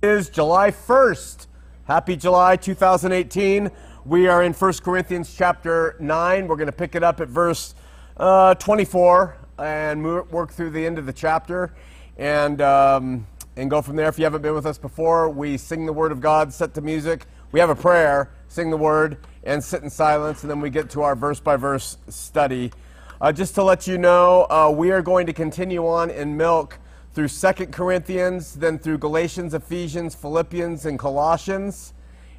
is July 1st. Happy July 2018. We are in 1 Corinthians chapter 9. We're going to pick it up at verse uh, 24 and work through the end of the chapter and, um, and go from there. If you haven't been with us before, we sing the Word of God, set to music. We have a prayer, sing the Word, and sit in silence, and then we get to our verse by verse study. Uh, just to let you know, uh, we are going to continue on in milk through Second Corinthians, then through Galatians, Ephesians, Philippians, and Colossians.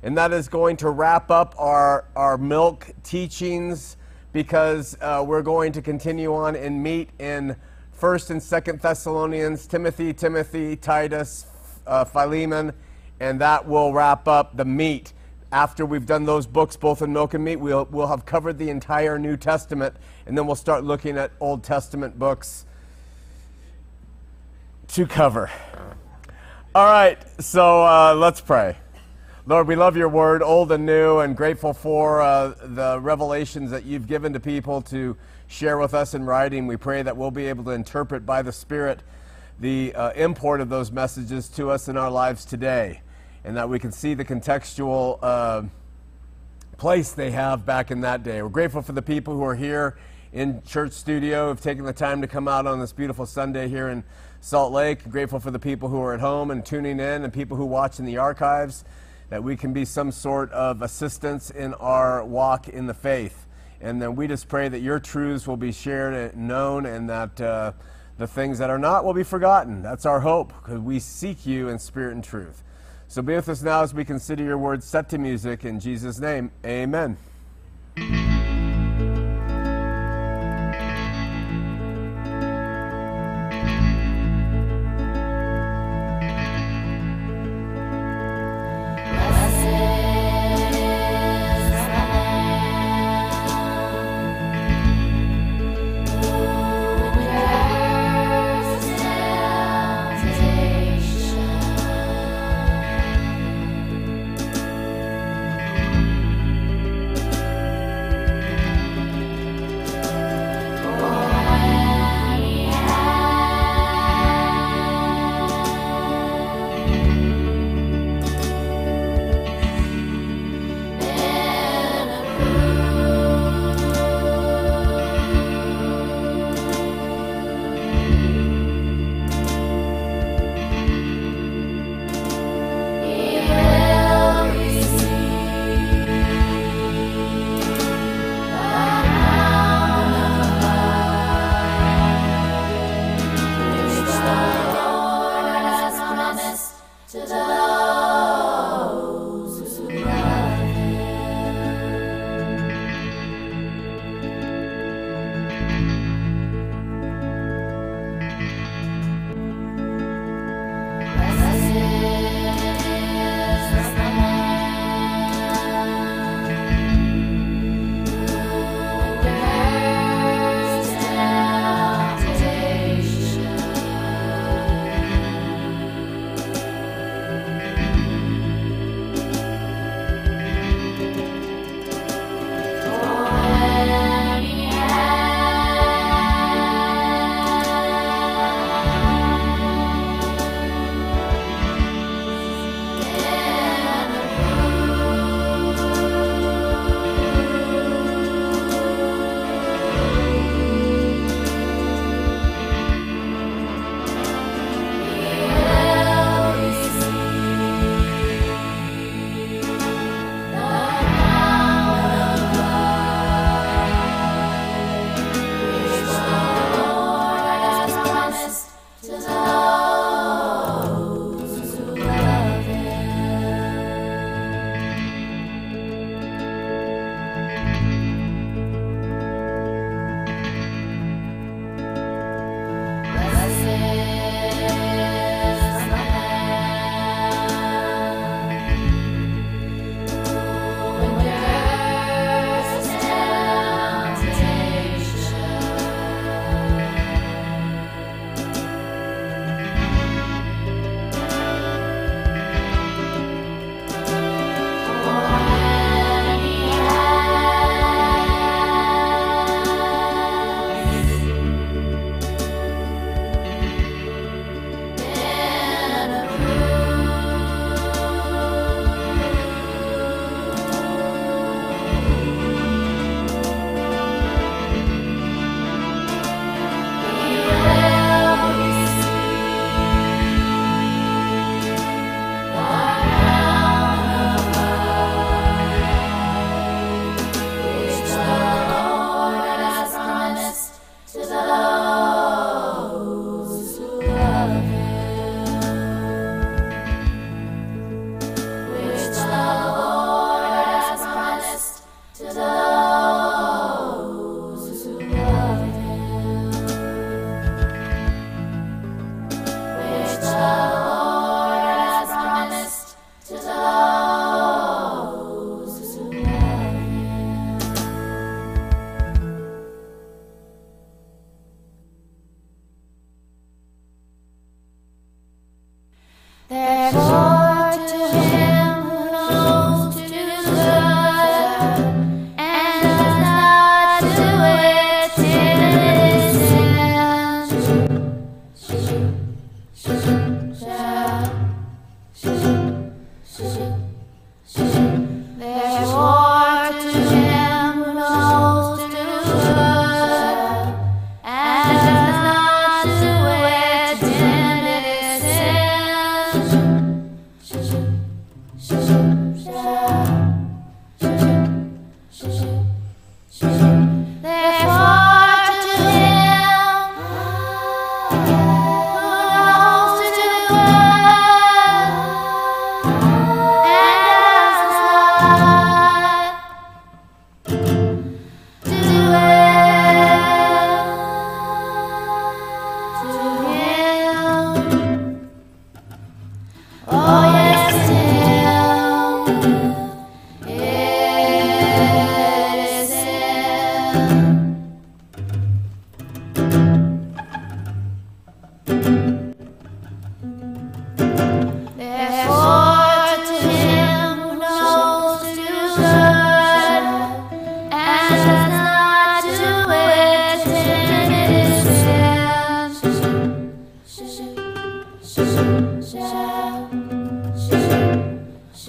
And that is going to wrap up our, our milk teachings because uh, we're going to continue on and meet in First and Second Thessalonians, Timothy, Timothy, Titus, uh, Philemon, and that will wrap up the meat. After we've done those books, both in milk and meat, we'll, we'll have covered the entire New Testament, and then we'll start looking at Old Testament books to cover. All right, so uh, let's pray. Lord, we love your word, old and new, and grateful for uh, the revelations that you've given to people to share with us in writing. We pray that we'll be able to interpret by the Spirit the uh, import of those messages to us in our lives today, and that we can see the contextual uh, place they have back in that day. We're grateful for the people who are here in church studio, have taken the time to come out on this beautiful Sunday here in Salt Lake. Grateful for the people who are at home and tuning in and people who watch in the archives, that we can be some sort of assistance in our walk in the faith. And then we just pray that your truths will be shared and known and that uh, the things that are not will be forgotten. That's our hope because we seek you in spirit and truth. So be with us now as we consider your words set to music. In Jesus' name, amen.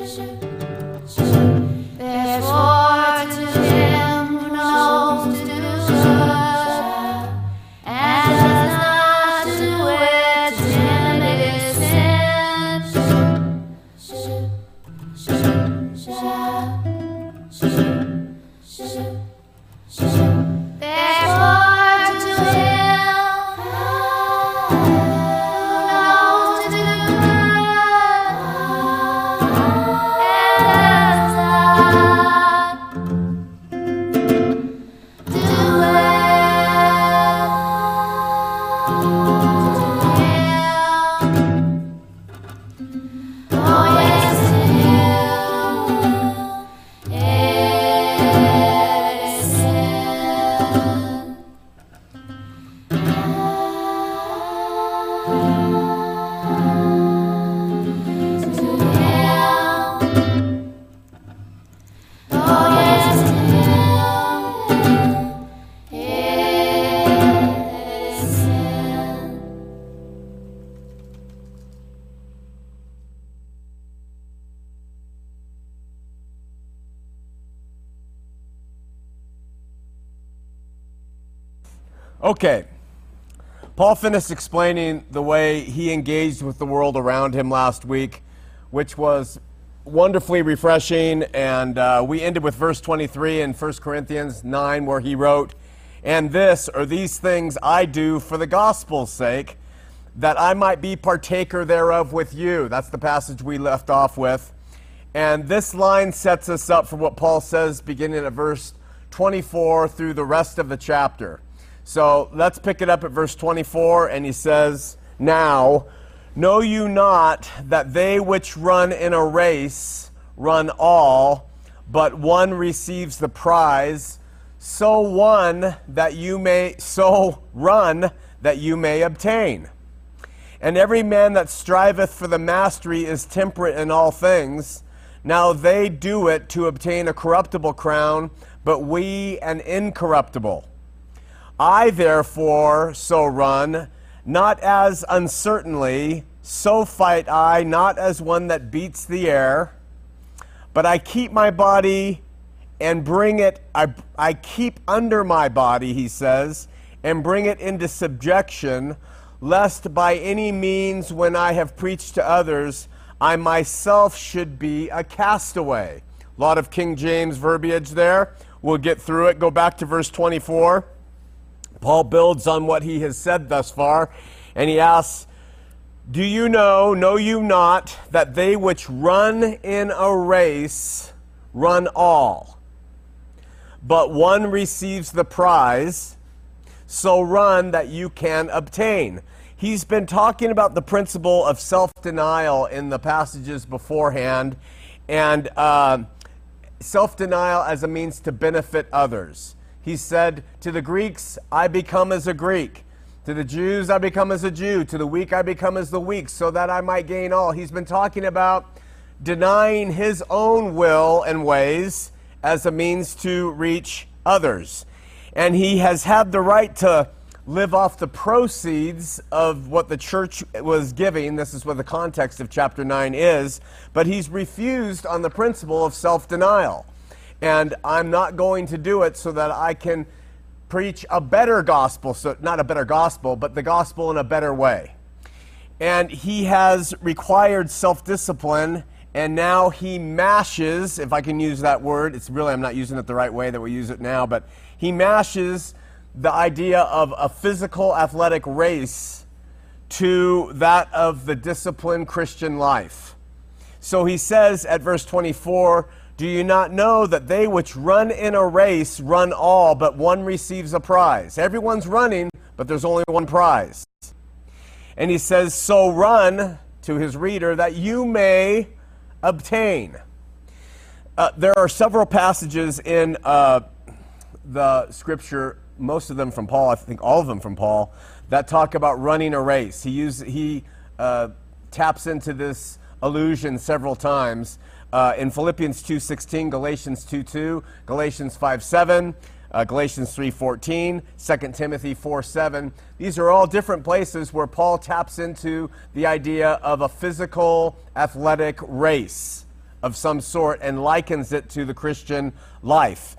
只是。Okay. Paul finished explaining the way he engaged with the world around him last week, which was wonderfully refreshing. And uh, we ended with verse 23 in 1 Corinthians 9, where he wrote, And this, or these things I do for the gospel's sake, that I might be partaker thereof with you. That's the passage we left off with. And this line sets us up for what Paul says beginning at verse 24 through the rest of the chapter. So let's pick it up at verse 24, and he says, Now, know you not that they which run in a race run all, but one receives the prize? So one that you may, so run that you may obtain. And every man that striveth for the mastery is temperate in all things. Now they do it to obtain a corruptible crown, but we an incorruptible. I therefore so run, not as uncertainly, so fight I, not as one that beats the air, but I keep my body and bring it, I, I keep under my body, he says, and bring it into subjection, lest by any means, when I have preached to others, I myself should be a castaway. A lot of King James verbiage there. We'll get through it. Go back to verse 24. Paul builds on what he has said thus far, and he asks, Do you know, know you not, that they which run in a race run all, but one receives the prize? So run that you can obtain. He's been talking about the principle of self denial in the passages beforehand, and uh, self denial as a means to benefit others. He said, To the Greeks, I become as a Greek. To the Jews, I become as a Jew. To the weak, I become as the weak, so that I might gain all. He's been talking about denying his own will and ways as a means to reach others. And he has had the right to live off the proceeds of what the church was giving. This is what the context of chapter 9 is. But he's refused on the principle of self denial and I'm not going to do it so that I can preach a better gospel, so not a better gospel, but the gospel in a better way. And he has required self discipline, and now he mashes, if I can use that word, it's really, I'm not using it the right way that we use it now, but he mashes the idea of a physical athletic race to that of the disciplined Christian life. So he says at verse 24, do you not know that they which run in a race run all, but one receives a prize? Everyone's running, but there's only one prize. And he says, So run to his reader that you may obtain. Uh, there are several passages in uh, the scripture, most of them from Paul, I think all of them from Paul, that talk about running a race. He, use, he uh, taps into this allusion several times uh, in Philippians 2.16, Galatians 2.2, Galatians 5.7, uh, Galatians 3.14, 2 Timothy 4.7. These are all different places where Paul taps into the idea of a physical athletic race of some sort and likens it to the Christian life.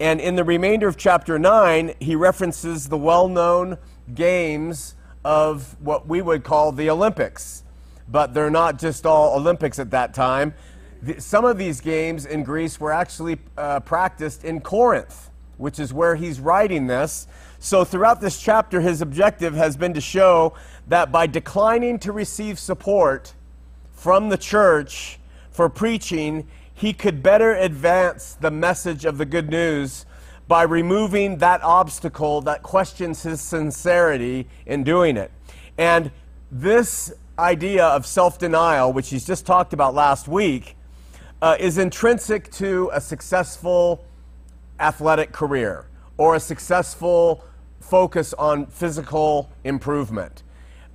And in the remainder of chapter 9, he references the well known games of what we would call the Olympics. But they're not just all Olympics at that time. Some of these games in Greece were actually uh, practiced in Corinth, which is where he's writing this. So, throughout this chapter, his objective has been to show that by declining to receive support from the church for preaching, he could better advance the message of the good news by removing that obstacle that questions his sincerity in doing it. And this idea of self denial, which he's just talked about last week, uh, is intrinsic to a successful athletic career or a successful focus on physical improvement.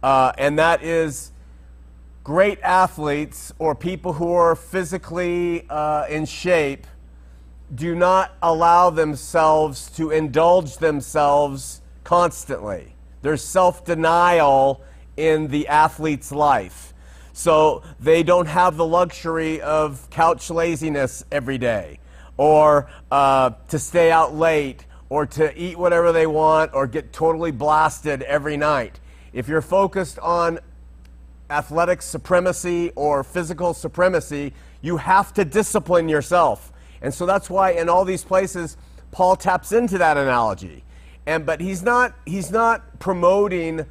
Uh, and that is great athletes or people who are physically uh, in shape do not allow themselves to indulge themselves constantly. There's self denial in the athlete's life. So they don't have the luxury of couch laziness every day, or uh, to stay out late, or to eat whatever they want, or get totally blasted every night. If you're focused on athletic supremacy or physical supremacy, you have to discipline yourself. And so that's why in all these places, Paul taps into that analogy. And, but he's not, he's not promoting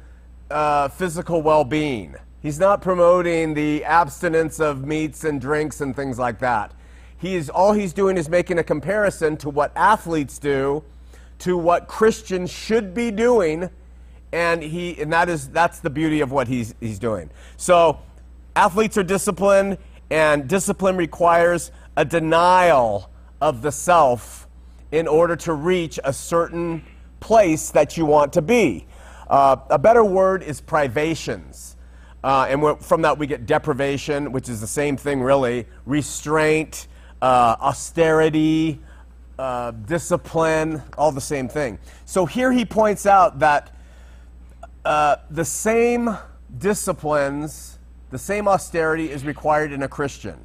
uh, physical well being. He's not promoting the abstinence of meats and drinks and things like that. He's, all he's doing is making a comparison to what athletes do, to what Christians should be doing and he and that is that's the beauty of what he's he's doing. So athletes are disciplined, and discipline requires a denial of the self in order to reach a certain place that you want to be. Uh, a better word is privations. Uh, and from that, we get deprivation, which is the same thing, really restraint, uh, austerity, uh, discipline, all the same thing. So here he points out that uh, the same disciplines, the same austerity is required in a Christian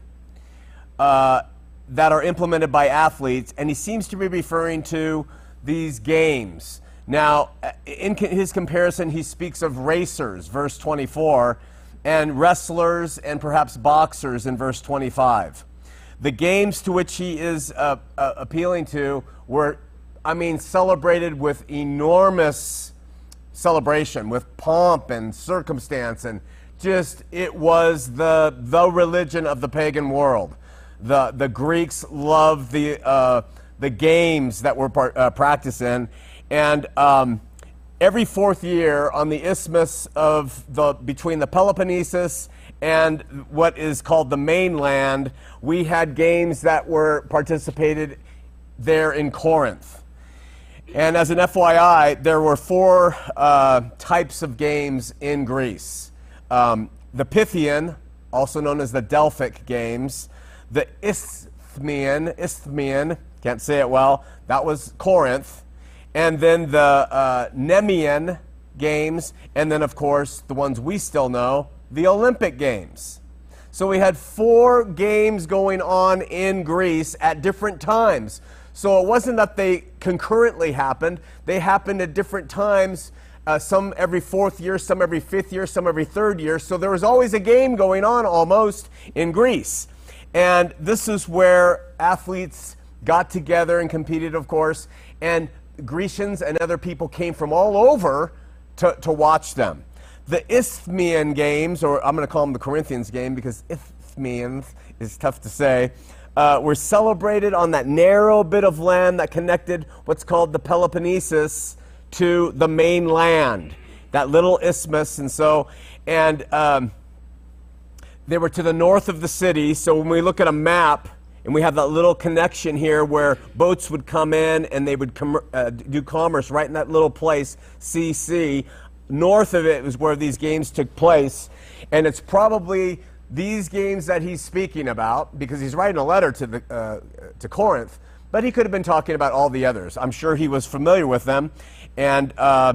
uh, that are implemented by athletes, and he seems to be referring to these games. Now, uh, in his comparison, he speaks of racers, verse 24, and wrestlers and perhaps boxers in verse 25. The games to which he is uh, uh, appealing to were, I mean, celebrated with enormous celebration with pomp and circumstance and just it was the the religion of the pagan world. The the Greeks loved the uh, the games that were part, uh, practiced in, and um, every fourth year on the isthmus of the between the Peloponnesus and what is called the mainland, we had games that were participated there in Corinth. And as an FYI, there were four uh, types of games in Greece um, the Pythian, also known as the Delphic games, the Isthmian, Isthmian, can't say it well, that was Corinth, and then the uh, Nemean games, and then, of course, the ones we still know, the Olympic games. So we had four games going on in Greece at different times. So it wasn't that they concurrently happened, they happened at different times. Uh, some every fourth year, some every fifth year, some every third year. So there was always a game going on almost in Greece. And this is where athletes got together and competed, of course. And Grecians and other people came from all over to, to watch them. The Isthmian games, or I'm going to call them the Corinthians game because Isthmians is tough to say uh, were celebrated on that narrow bit of land that connected what's called the Peloponnesus to the mainland, that little isthmus. And so, and um, they were to the north of the city. So when we look at a map, and we have that little connection here where boats would come in and they would com- uh, do commerce right in that little place, CC. north of it was where these games took place. And it's probably these games that he's speaking about because he's writing a letter to, the, uh, to Corinth, but he could have been talking about all the others. I'm sure he was familiar with them. And uh,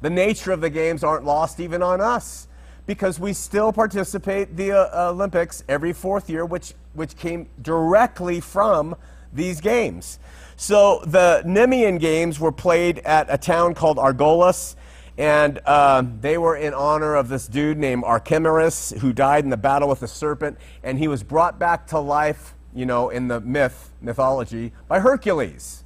the nature of the games aren't lost even on us because we still participate the uh, Olympics every fourth year, which, which came directly from these games. So the Nemean games were played at a town called Argolis, and uh, they were in honor of this dude named Archimedes who died in the battle with the serpent, and he was brought back to life, you know, in the myth, mythology, by Hercules.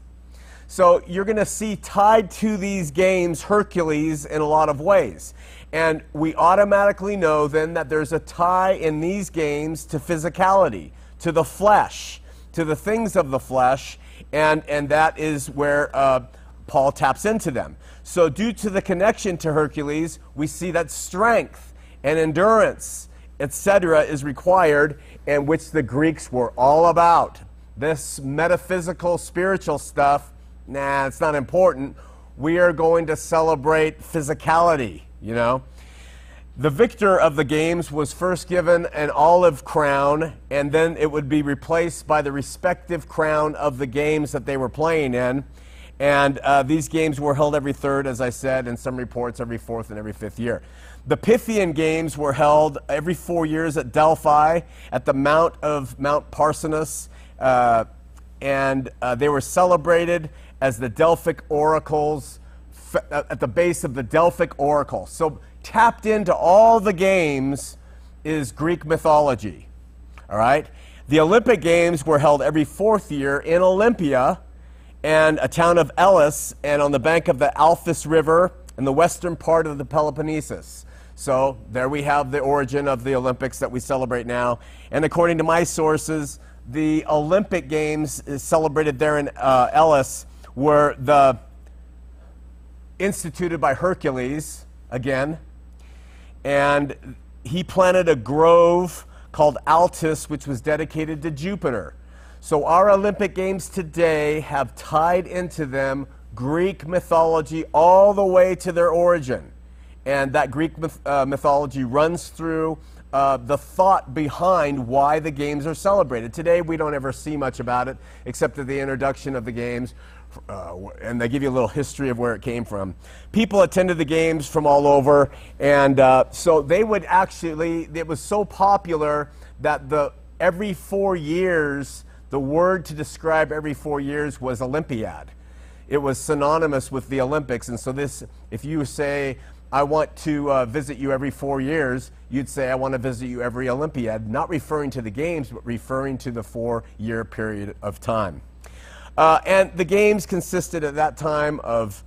So you're going to see tied to these games Hercules in a lot of ways. And we automatically know then that there's a tie in these games to physicality, to the flesh, to the things of the flesh, and, and that is where uh, Paul taps into them. So, due to the connection to Hercules, we see that strength and endurance, etc., is required, and which the Greeks were all about. This metaphysical, spiritual stuff, nah, it's not important. We are going to celebrate physicality you know? The victor of the games was first given an olive crown, and then it would be replaced by the respective crown of the games that they were playing in. And uh, these games were held every third, as I said, and some reports every fourth and every fifth year. The Pythian Games were held every four years at Delphi, at the Mount of Mount Parnassus, uh, and uh, they were celebrated as the Delphic oracles at the base of the Delphic Oracle. So, tapped into all the games is Greek mythology. All right? The Olympic Games were held every fourth year in Olympia and a town of Elis and on the bank of the Alpheus River in the western part of the Peloponnesus. So, there we have the origin of the Olympics that we celebrate now. And according to my sources, the Olympic Games is celebrated there in uh, Elis were the instituted by Hercules again. And he planted a grove called Altis, which was dedicated to Jupiter. So our Olympic Games today have tied into them Greek mythology all the way to their origin. And that Greek myth- uh, mythology runs through uh, the thought behind why the games are celebrated. Today, we don't ever see much about it except at the introduction of the games uh, and they give you a little history of where it came from. People attended the games from all over, and uh, so they would actually, it was so popular that the every four years, the word to describe every four years was Olympiad. It was synonymous with the Olympics, and so this, if you say, I want to uh, visit you every four years, you'd say, I want to visit you every Olympiad, not referring to the games, but referring to the four year period of time. Uh, and the games consisted at that time of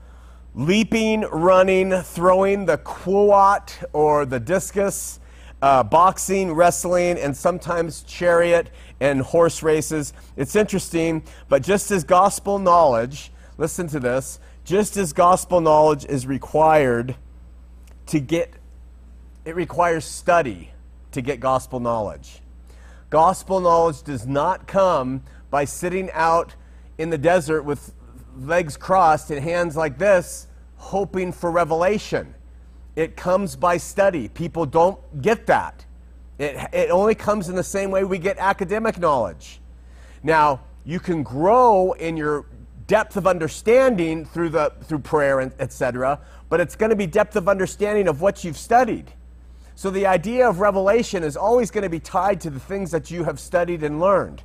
leaping, running, throwing the quoit or the discus, uh, boxing, wrestling, and sometimes chariot and horse races. It's interesting, but just as gospel knowledge, listen to this, just as gospel knowledge is required to get, it requires study to get gospel knowledge. Gospel knowledge does not come by sitting out in the desert with legs crossed and hands like this, hoping for revelation. It comes by study. People don't get that. It, it only comes in the same way we get academic knowledge. Now, you can grow in your depth of understanding through, the, through prayer, and etc., but it's going to be depth of understanding of what you've studied. So the idea of revelation is always going to be tied to the things that you have studied and learned.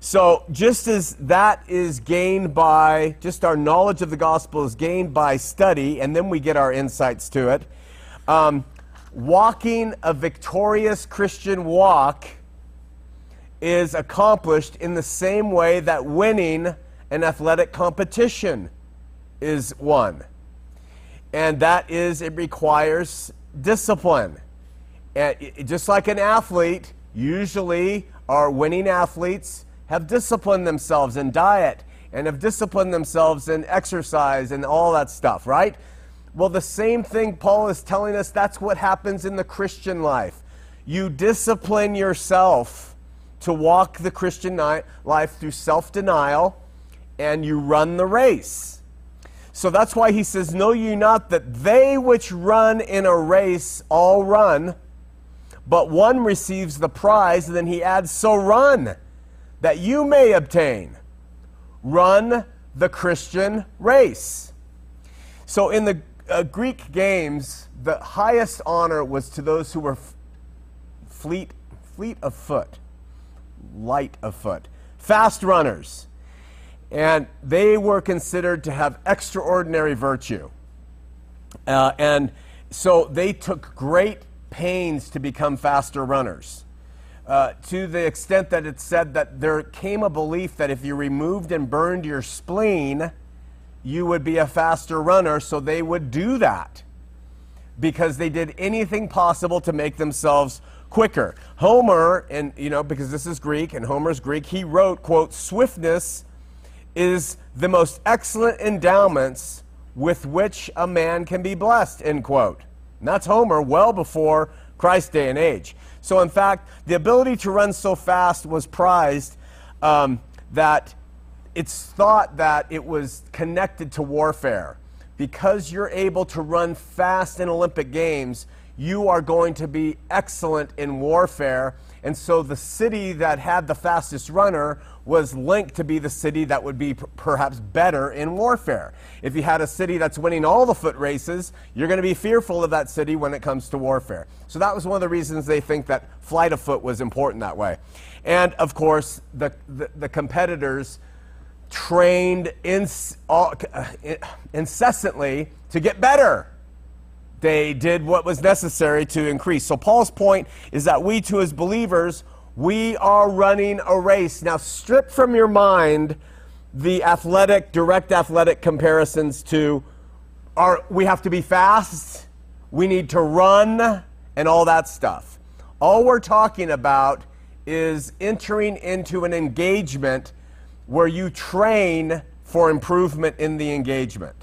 So, just as that is gained by, just our knowledge of the gospel is gained by study, and then we get our insights to it, um, walking a victorious Christian walk is accomplished in the same way that winning an athletic competition is won. And that is, it requires discipline. And just like an athlete, usually our winning athletes have disciplined themselves in diet and have disciplined themselves in exercise and all that stuff, right? Well, the same thing Paul is telling us that's what happens in the Christian life. You discipline yourself to walk the Christian life through self denial and you run the race. So that's why he says, Know you not that they which run in a race all run, but one receives the prize? And then he adds, So run, that you may obtain. Run the Christian race. So in the uh, Greek games, the highest honor was to those who were f- fleet, fleet of foot, light of foot, fast runners and they were considered to have extraordinary virtue. Uh, and so they took great pains to become faster runners. Uh, to the extent that it said that there came a belief that if you removed and burned your spleen, you would be a faster runner, so they would do that because they did anything possible to make themselves quicker. Homer, and you know, because this is Greek and Homer's Greek, he wrote, quote, swiftness is the most excellent endowments with which a man can be blessed, end quote. And that's Homer well before Christ's day and age. So, in fact, the ability to run so fast was prized um, that it's thought that it was connected to warfare. Because you're able to run fast in Olympic Games, you are going to be excellent in warfare. And so the city that had the fastest runner was linked to be the city that would be perhaps better in warfare. If you had a city that's winning all the foot races, you're going to be fearful of that city when it comes to warfare. So that was one of the reasons they think that flight of foot was important that way. And of course, the, the, the competitors trained all, uh, incessantly to get better they did what was necessary to increase. So Paul's point is that we too as believers, we are running a race. Now strip from your mind the athletic, direct athletic comparisons to are we have to be fast, we need to run, and all that stuff. All we're talking about is entering into an engagement where you train for improvement in the engagement.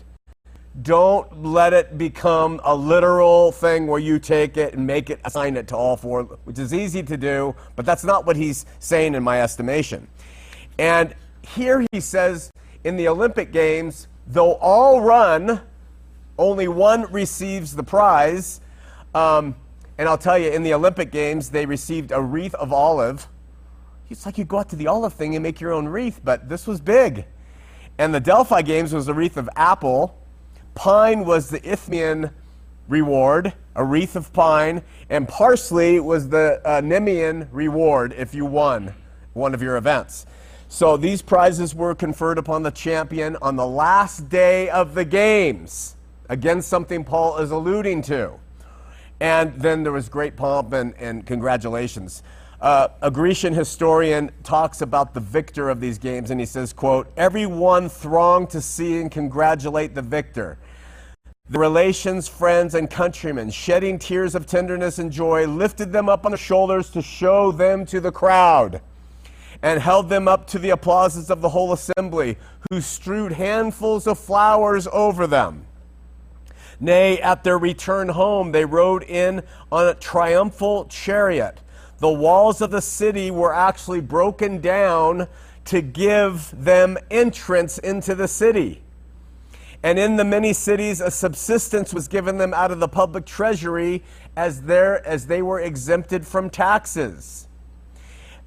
Don't let it become a literal thing where you take it and make it assign it to all four, which is easy to do, but that's not what he's saying in my estimation. And here he says in the Olympic Games, though all run, only one receives the prize. Um, and I'll tell you, in the Olympic Games, they received a wreath of olive. It's like you go out to the olive thing and make your own wreath, but this was big. And the Delphi Games was a wreath of apple. Pine was the Ithmian reward, a wreath of pine, and parsley was the uh, Nemean reward if you won one of your events. So these prizes were conferred upon the champion on the last day of the games. Again, something Paul is alluding to. And then there was great pomp and, and congratulations. Uh, a Grecian historian talks about the victor of these games, and he says, quote, Everyone thronged to see and congratulate the victor. The relations, friends, and countrymen, shedding tears of tenderness and joy, lifted them up on the shoulders to show them to the crowd, and held them up to the applauses of the whole assembly, who strewed handfuls of flowers over them. Nay, at their return home, they rode in on a triumphal chariot the walls of the city were actually broken down to give them entrance into the city. And in the many cities, a subsistence was given them out of the public treasury as, as they were exempted from taxes.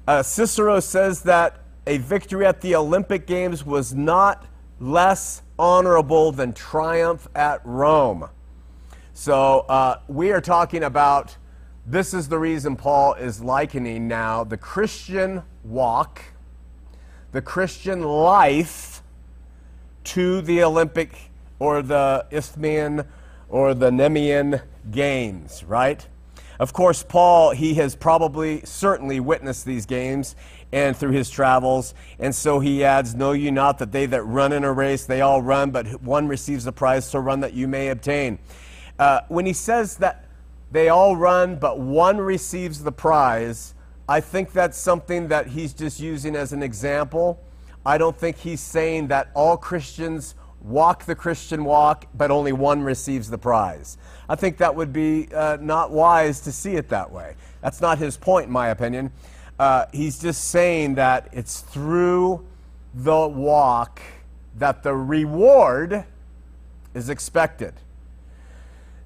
Uh, Cicero says that a victory at the Olympic Games was not less honorable than triumph at Rome. So uh, we are talking about this is the reason Paul is likening now the Christian walk, the Christian life to the Olympic or the Isthmian or the Nemean games, right? Of course, Paul, he has probably certainly witnessed these games and through his travels. And so he adds, Know you not that they that run in a race, they all run, but one receives the prize, so run that you may obtain. Uh, when he says that they all run, but one receives the prize. I think that's something that he's just using as an example. I don't think he's saying that all Christians walk the Christian walk, but only one receives the prize. I think that would be uh, not wise to see it that way. That's not his point, in my opinion. Uh, he's just saying that it's through the walk that the reward is expected.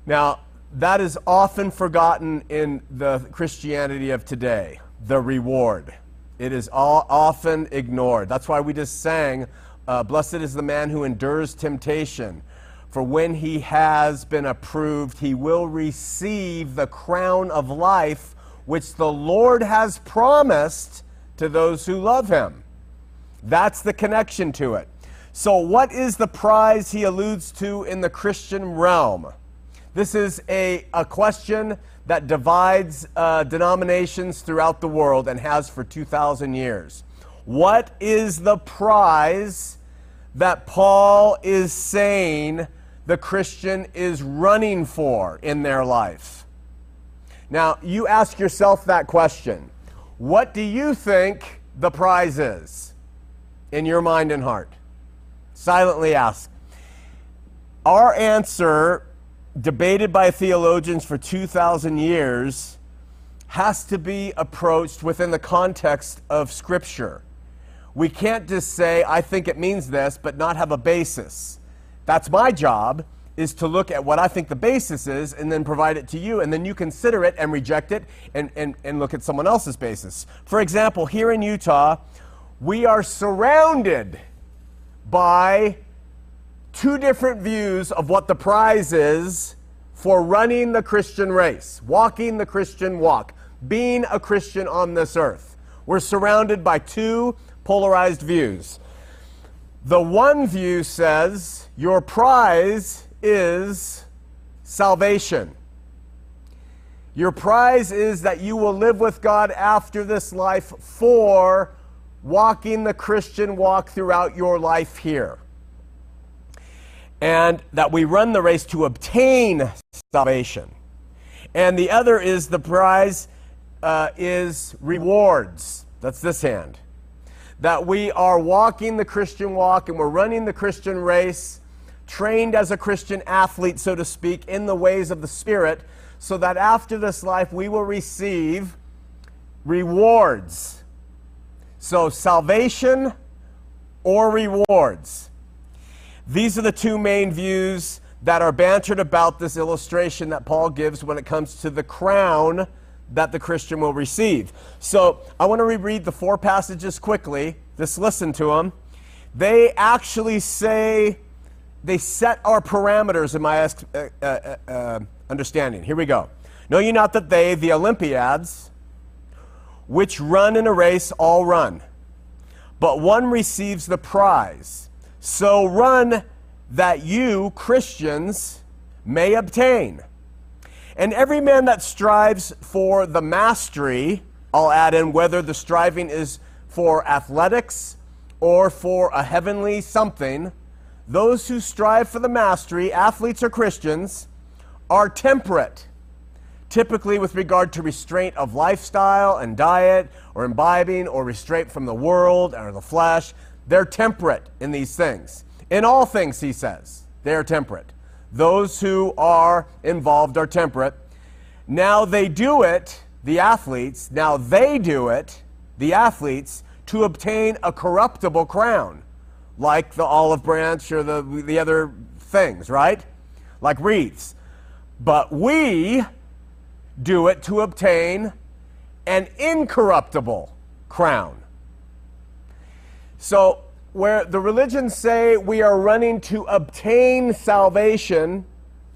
Now, that is often forgotten in the Christianity of today the reward. It is all often ignored. That's why we just sang, uh, Blessed is the man who endures temptation. For when he has been approved, he will receive the crown of life which the Lord has promised to those who love him. That's the connection to it. So, what is the prize he alludes to in the Christian realm? This is a, a question that divides uh, denominations throughout the world and has for 2,000 years. What is the prize that Paul is saying the Christian is running for in their life? Now, you ask yourself that question. What do you think the prize is in your mind and heart? Silently ask. Our answer debated by theologians for 2,000 years has to be approached within the context of Scripture. We can't just say, I think it means this, but not have a basis. That's my job, is to look at what I think the basis is and then provide it to you, and then you consider it and reject it and, and, and look at someone else's basis. For example, here in Utah, we are surrounded by two different views of what the prize is for running the Christian race, walking the Christian walk, being a Christian on this earth. We're surrounded by two polarized views. The one view says your prize is salvation. Your prize is that you will live with God after this life for walking the Christian walk throughout your life here and that we run the race to obtain salvation. And the other is the prize uh, is rewards. That's this hand. That we are walking the Christian walk and we're running the Christian race, trained as a Christian athlete, so to speak, in the ways of the Spirit, so that after this life we will receive rewards. So, salvation or rewards. These are the two main views that are bantered about this illustration that Paul gives when it comes to the crown that the Christian will receive. So I want to reread the four passages quickly. Just listen to them. They actually say, they set our parameters in my uh, uh, uh, understanding. Here we go. Know ye not that they, the Olympiads, which run in a race, all run, but one receives the prize. So run that you, Christians, may obtain. And every man that strives for the mastery, I'll add in whether the striving is for athletics or for a heavenly something, those who strive for the mastery, athletes or Christians, are temperate, typically with regard to restraint of lifestyle and diet, or imbibing, or restraint from the world or the flesh. They're temperate in these things. In all things, he says, they are temperate. Those who are involved are temperate. Now they do it, the athletes, now they do it, the athletes, to obtain a corruptible crown, like the olive branch or the, the other things, right? Like wreaths. But we do it to obtain an incorruptible crown. So, where the religions say we are running to obtain salvation,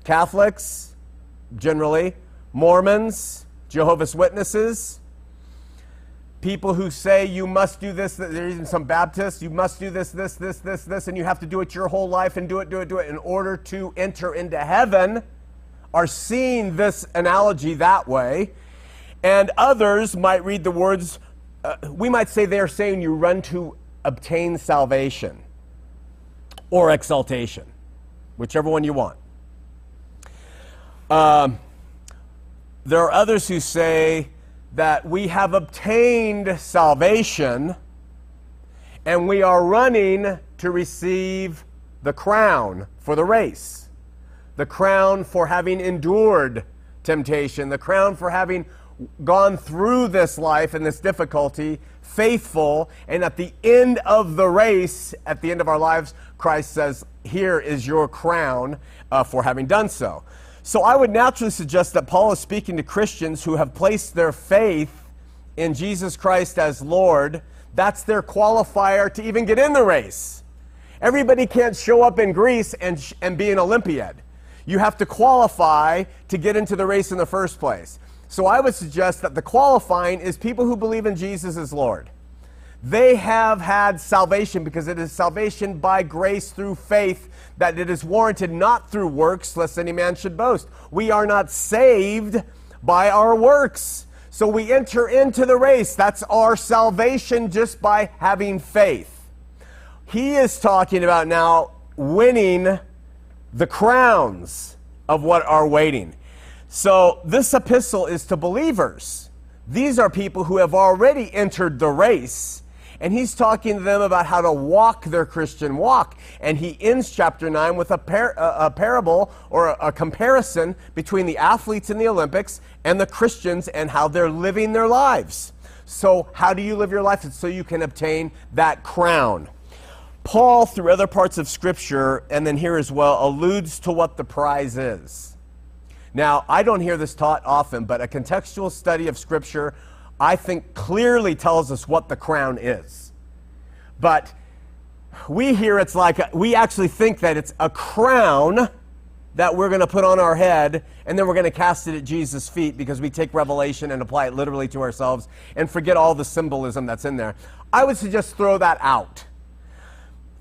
Catholics generally, Mormons, Jehovah's Witnesses, people who say you must do this, there's even some Baptists, you must do this, this, this, this, this, and you have to do it your whole life and do it, do it, do it in order to enter into heaven, are seeing this analogy that way. And others might read the words, uh, we might say they're saying you run to obtain salvation or exaltation, whichever one you want. Um, there are others who say that we have obtained salvation and we are running to receive the crown for the race, the crown for having endured temptation, the crown for having gone through this life and this difficulty faithful, and at the end of the race, at the end of our lives, Christ says, Here is your crown uh, for having done so. So I would naturally suggest that Paul is speaking to Christians who have placed their faith in Jesus Christ as Lord. That's their qualifier to even get in the race. Everybody can't show up in Greece and, and be an Olympiad. You have to qualify to get into the race in the first place. So I would suggest that the qualifying is people who believe in Jesus as Lord. They have had salvation because it is salvation by grace through faith that it is warranted not through works, lest any man should boast. We are not saved by our works. So we enter into the race. That's our salvation just by having faith. He is talking about now winning the crowns of what are waiting. So this epistle is to believers. These are people who have already entered the race. And he's talking to them about how to walk their Christian walk. And he ends chapter 9 with a, par- a parable or a, a comparison between the athletes in the Olympics and the Christians and how they're living their lives. So, how do you live your life? So you can obtain that crown. Paul, through other parts of Scripture, and then here as well, alludes to what the prize is. Now, I don't hear this taught often, but a contextual study of Scripture, I think, clearly tells us what the crown is. But we hear it's like, a, we actually think that it's a crown that we're going to put on our head, and then we're going to cast it at Jesus' feet because we take Revelation and apply it literally to ourselves and forget all the symbolism that's in there. I would suggest throw that out.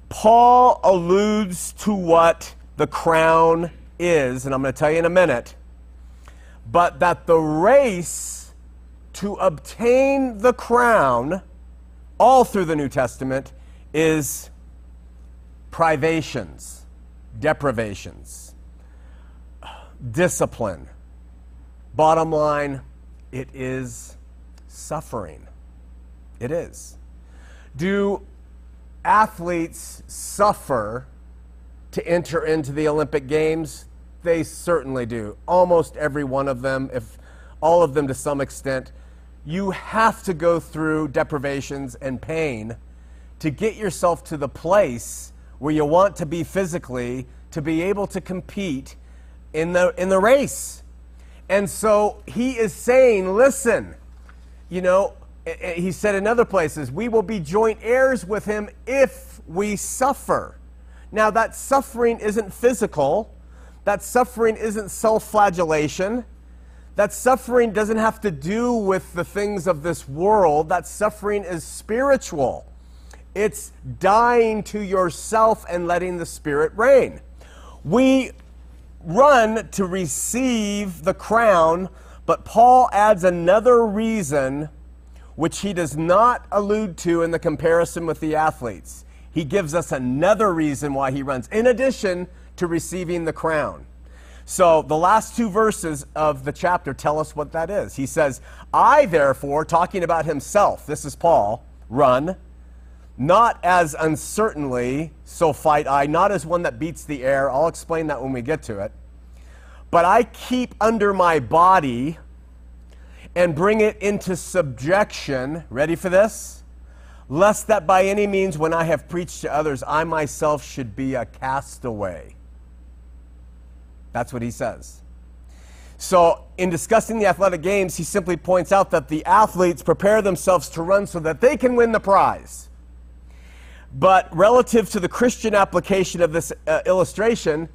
Paul alludes to what the crown is, and I'm going to tell you in a minute, but that the race to obtain the crown, all through the New Testament, is privations, deprivations, discipline. Bottom line, it is suffering. It is. Do athletes suffer to enter into the Olympic Games? They certainly do. Almost every one of them, if all of them to some extent. You have to go through deprivations and pain to get yourself to the place where you want to be physically to be able to compete in the, in the race. And so he is saying, listen, you know, he said in other places, we will be joint heirs with him if we suffer. Now, that suffering isn't physical, that suffering isn't self flagellation, that suffering doesn't have to do with the things of this world, that suffering is spiritual. It's dying to yourself and letting the Spirit reign. We run to receive the crown, but Paul adds another reason which he does not allude to in the comparison with the athletes. He gives us another reason why he runs, in addition to receiving the crown. So the last two verses of the chapter tell us what that is. He says, I therefore, talking about himself, this is Paul, run, not as uncertainly, so fight I, not as one that beats the air. I'll explain that when we get to it. But I keep under my body and bring it into subjection. Ready for this? Lest that by any means, when I have preached to others, I myself should be a castaway. That's what he says. So, in discussing the athletic games, he simply points out that the athletes prepare themselves to run so that they can win the prize. But relative to the Christian application of this uh, illustration,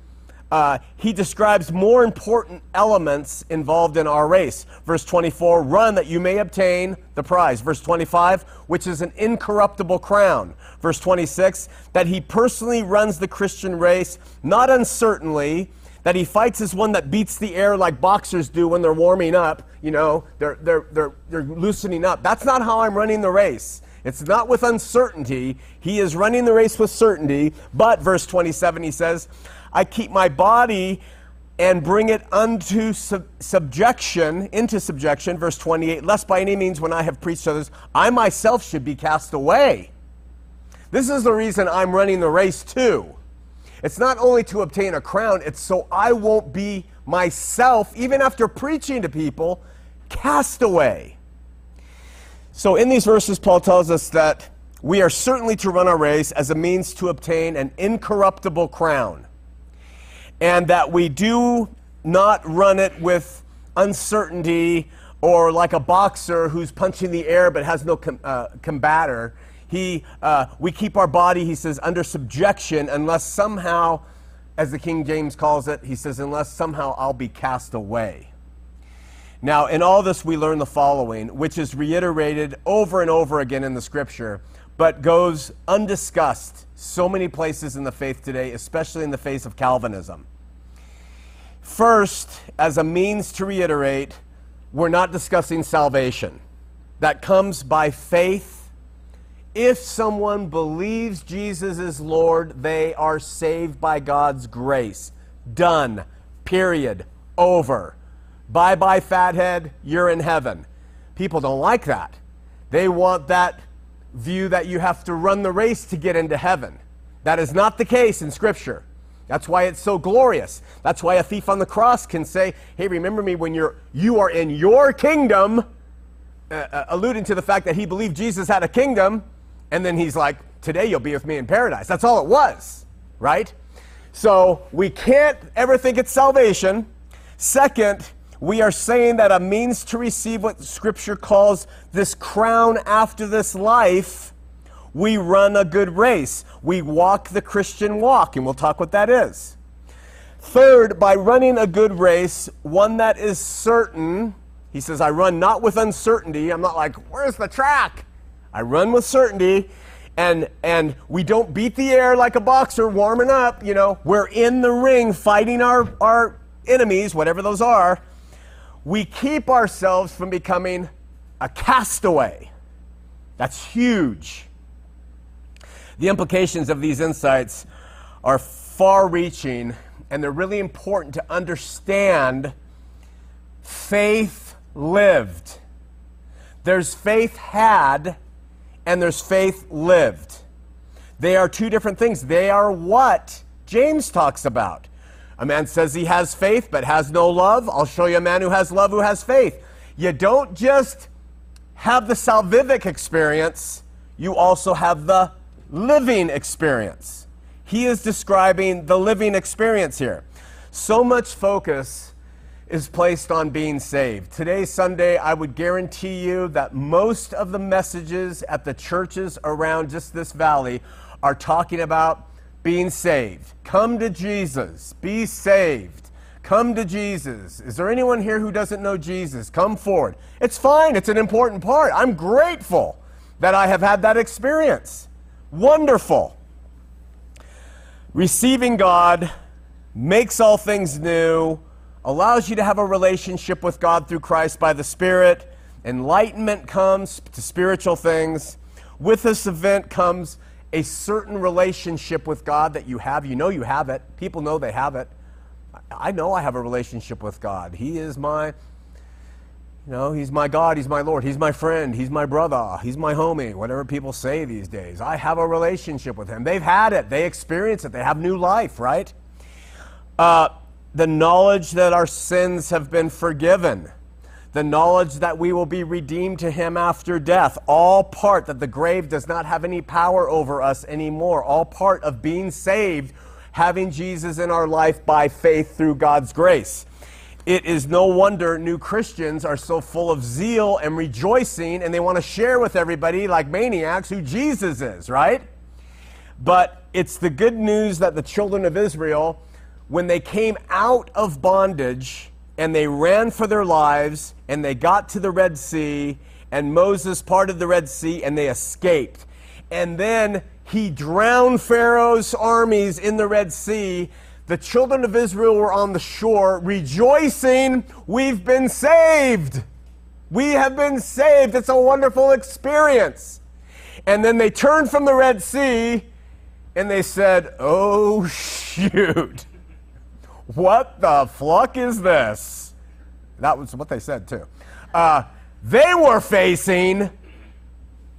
uh, he describes more important elements involved in our race. Verse 24, run that you may obtain the prize. Verse 25, which is an incorruptible crown. Verse 26, that he personally runs the Christian race, not uncertainly, that he fights as one that beats the air like boxers do when they're warming up. You know, they're, they're, they're, they're loosening up. That's not how I'm running the race. It's not with uncertainty. He is running the race with certainty. But, verse 27, he says, I keep my body and bring it unto sub- subjection, into subjection, verse 28, lest by any means when I have preached to others, I myself should be cast away. This is the reason I'm running the race too. It's not only to obtain a crown, it's so I won't be myself, even after preaching to people, cast away. So, in these verses, Paul tells us that we are certainly to run our race as a means to obtain an incorruptible crown, and that we do not run it with uncertainty or like a boxer who's punching the air but has no com- uh, combatter. He, uh, we keep our body, he says, under subjection unless somehow, as the King James calls it, he says, unless somehow I'll be cast away. Now, in all this, we learn the following, which is reiterated over and over again in the scripture, but goes undiscussed so many places in the faith today, especially in the face of Calvinism. First, as a means to reiterate, we're not discussing salvation. That comes by faith. If someone believes Jesus is Lord, they are saved by God's grace. Done. Period. Over. Bye bye, fathead. You're in heaven. People don't like that. They want that view that you have to run the race to get into heaven. That is not the case in Scripture. That's why it's so glorious. That's why a thief on the cross can say, "Hey, remember me when you're you are in your kingdom," uh, uh, alluding to the fact that he believed Jesus had a kingdom, and then he's like, "Today you'll be with me in paradise." That's all it was, right? So we can't ever think it's salvation. Second, we are saying that a means to receive what Scripture calls this crown after this life we run a good race. We walk the Christian walk, and we'll talk what that is. Third, by running a good race, one that is certain, he says, I run not with uncertainty. I'm not like, where's the track? I run with certainty, and, and we don't beat the air like a boxer warming up. You know, we're in the ring fighting our, our enemies, whatever those are. We keep ourselves from becoming a castaway. That's huge. The implications of these insights are far reaching, and they're really important to understand faith lived. There's faith had, and there's faith lived. They are two different things. They are what James talks about. A man says he has faith but has no love. I'll show you a man who has love who has faith. You don't just have the salvific experience, you also have the living experience. He is describing the living experience here. So much focus is placed on being saved. Today, Sunday, I would guarantee you that most of the messages at the churches around just this valley are talking about being saved. Come to Jesus, be saved. Come to Jesus. Is there anyone here who doesn't know Jesus? Come forward. It's fine, it's an important part. I'm grateful that I have had that experience. Wonderful. Receiving God makes all things new, allows you to have a relationship with God through Christ by the Spirit. Enlightenment comes to spiritual things. With this event comes a certain relationship with God that you have. You know you have it. People know they have it. I know I have a relationship with God. He is my you know, he's my God, he's my Lord, he's my friend, he's my brother, he's my homie, whatever people say these days. I have a relationship with him. They've had it, they experience it, they have new life, right? Uh, the knowledge that our sins have been forgiven, the knowledge that we will be redeemed to him after death, all part that the grave does not have any power over us anymore, all part of being saved, having Jesus in our life by faith through God's grace. It is no wonder new Christians are so full of zeal and rejoicing, and they want to share with everybody, like maniacs, who Jesus is, right? But it's the good news that the children of Israel, when they came out of bondage and they ran for their lives and they got to the Red Sea, and Moses parted the Red Sea and they escaped. And then he drowned Pharaoh's armies in the Red Sea the children of Israel were on the shore rejoicing, We've been saved. We have been saved. It's a wonderful experience. And then they turned from the Red Sea and they said, Oh, shoot. What the fluck is this? That was what they said, too. Uh, they were facing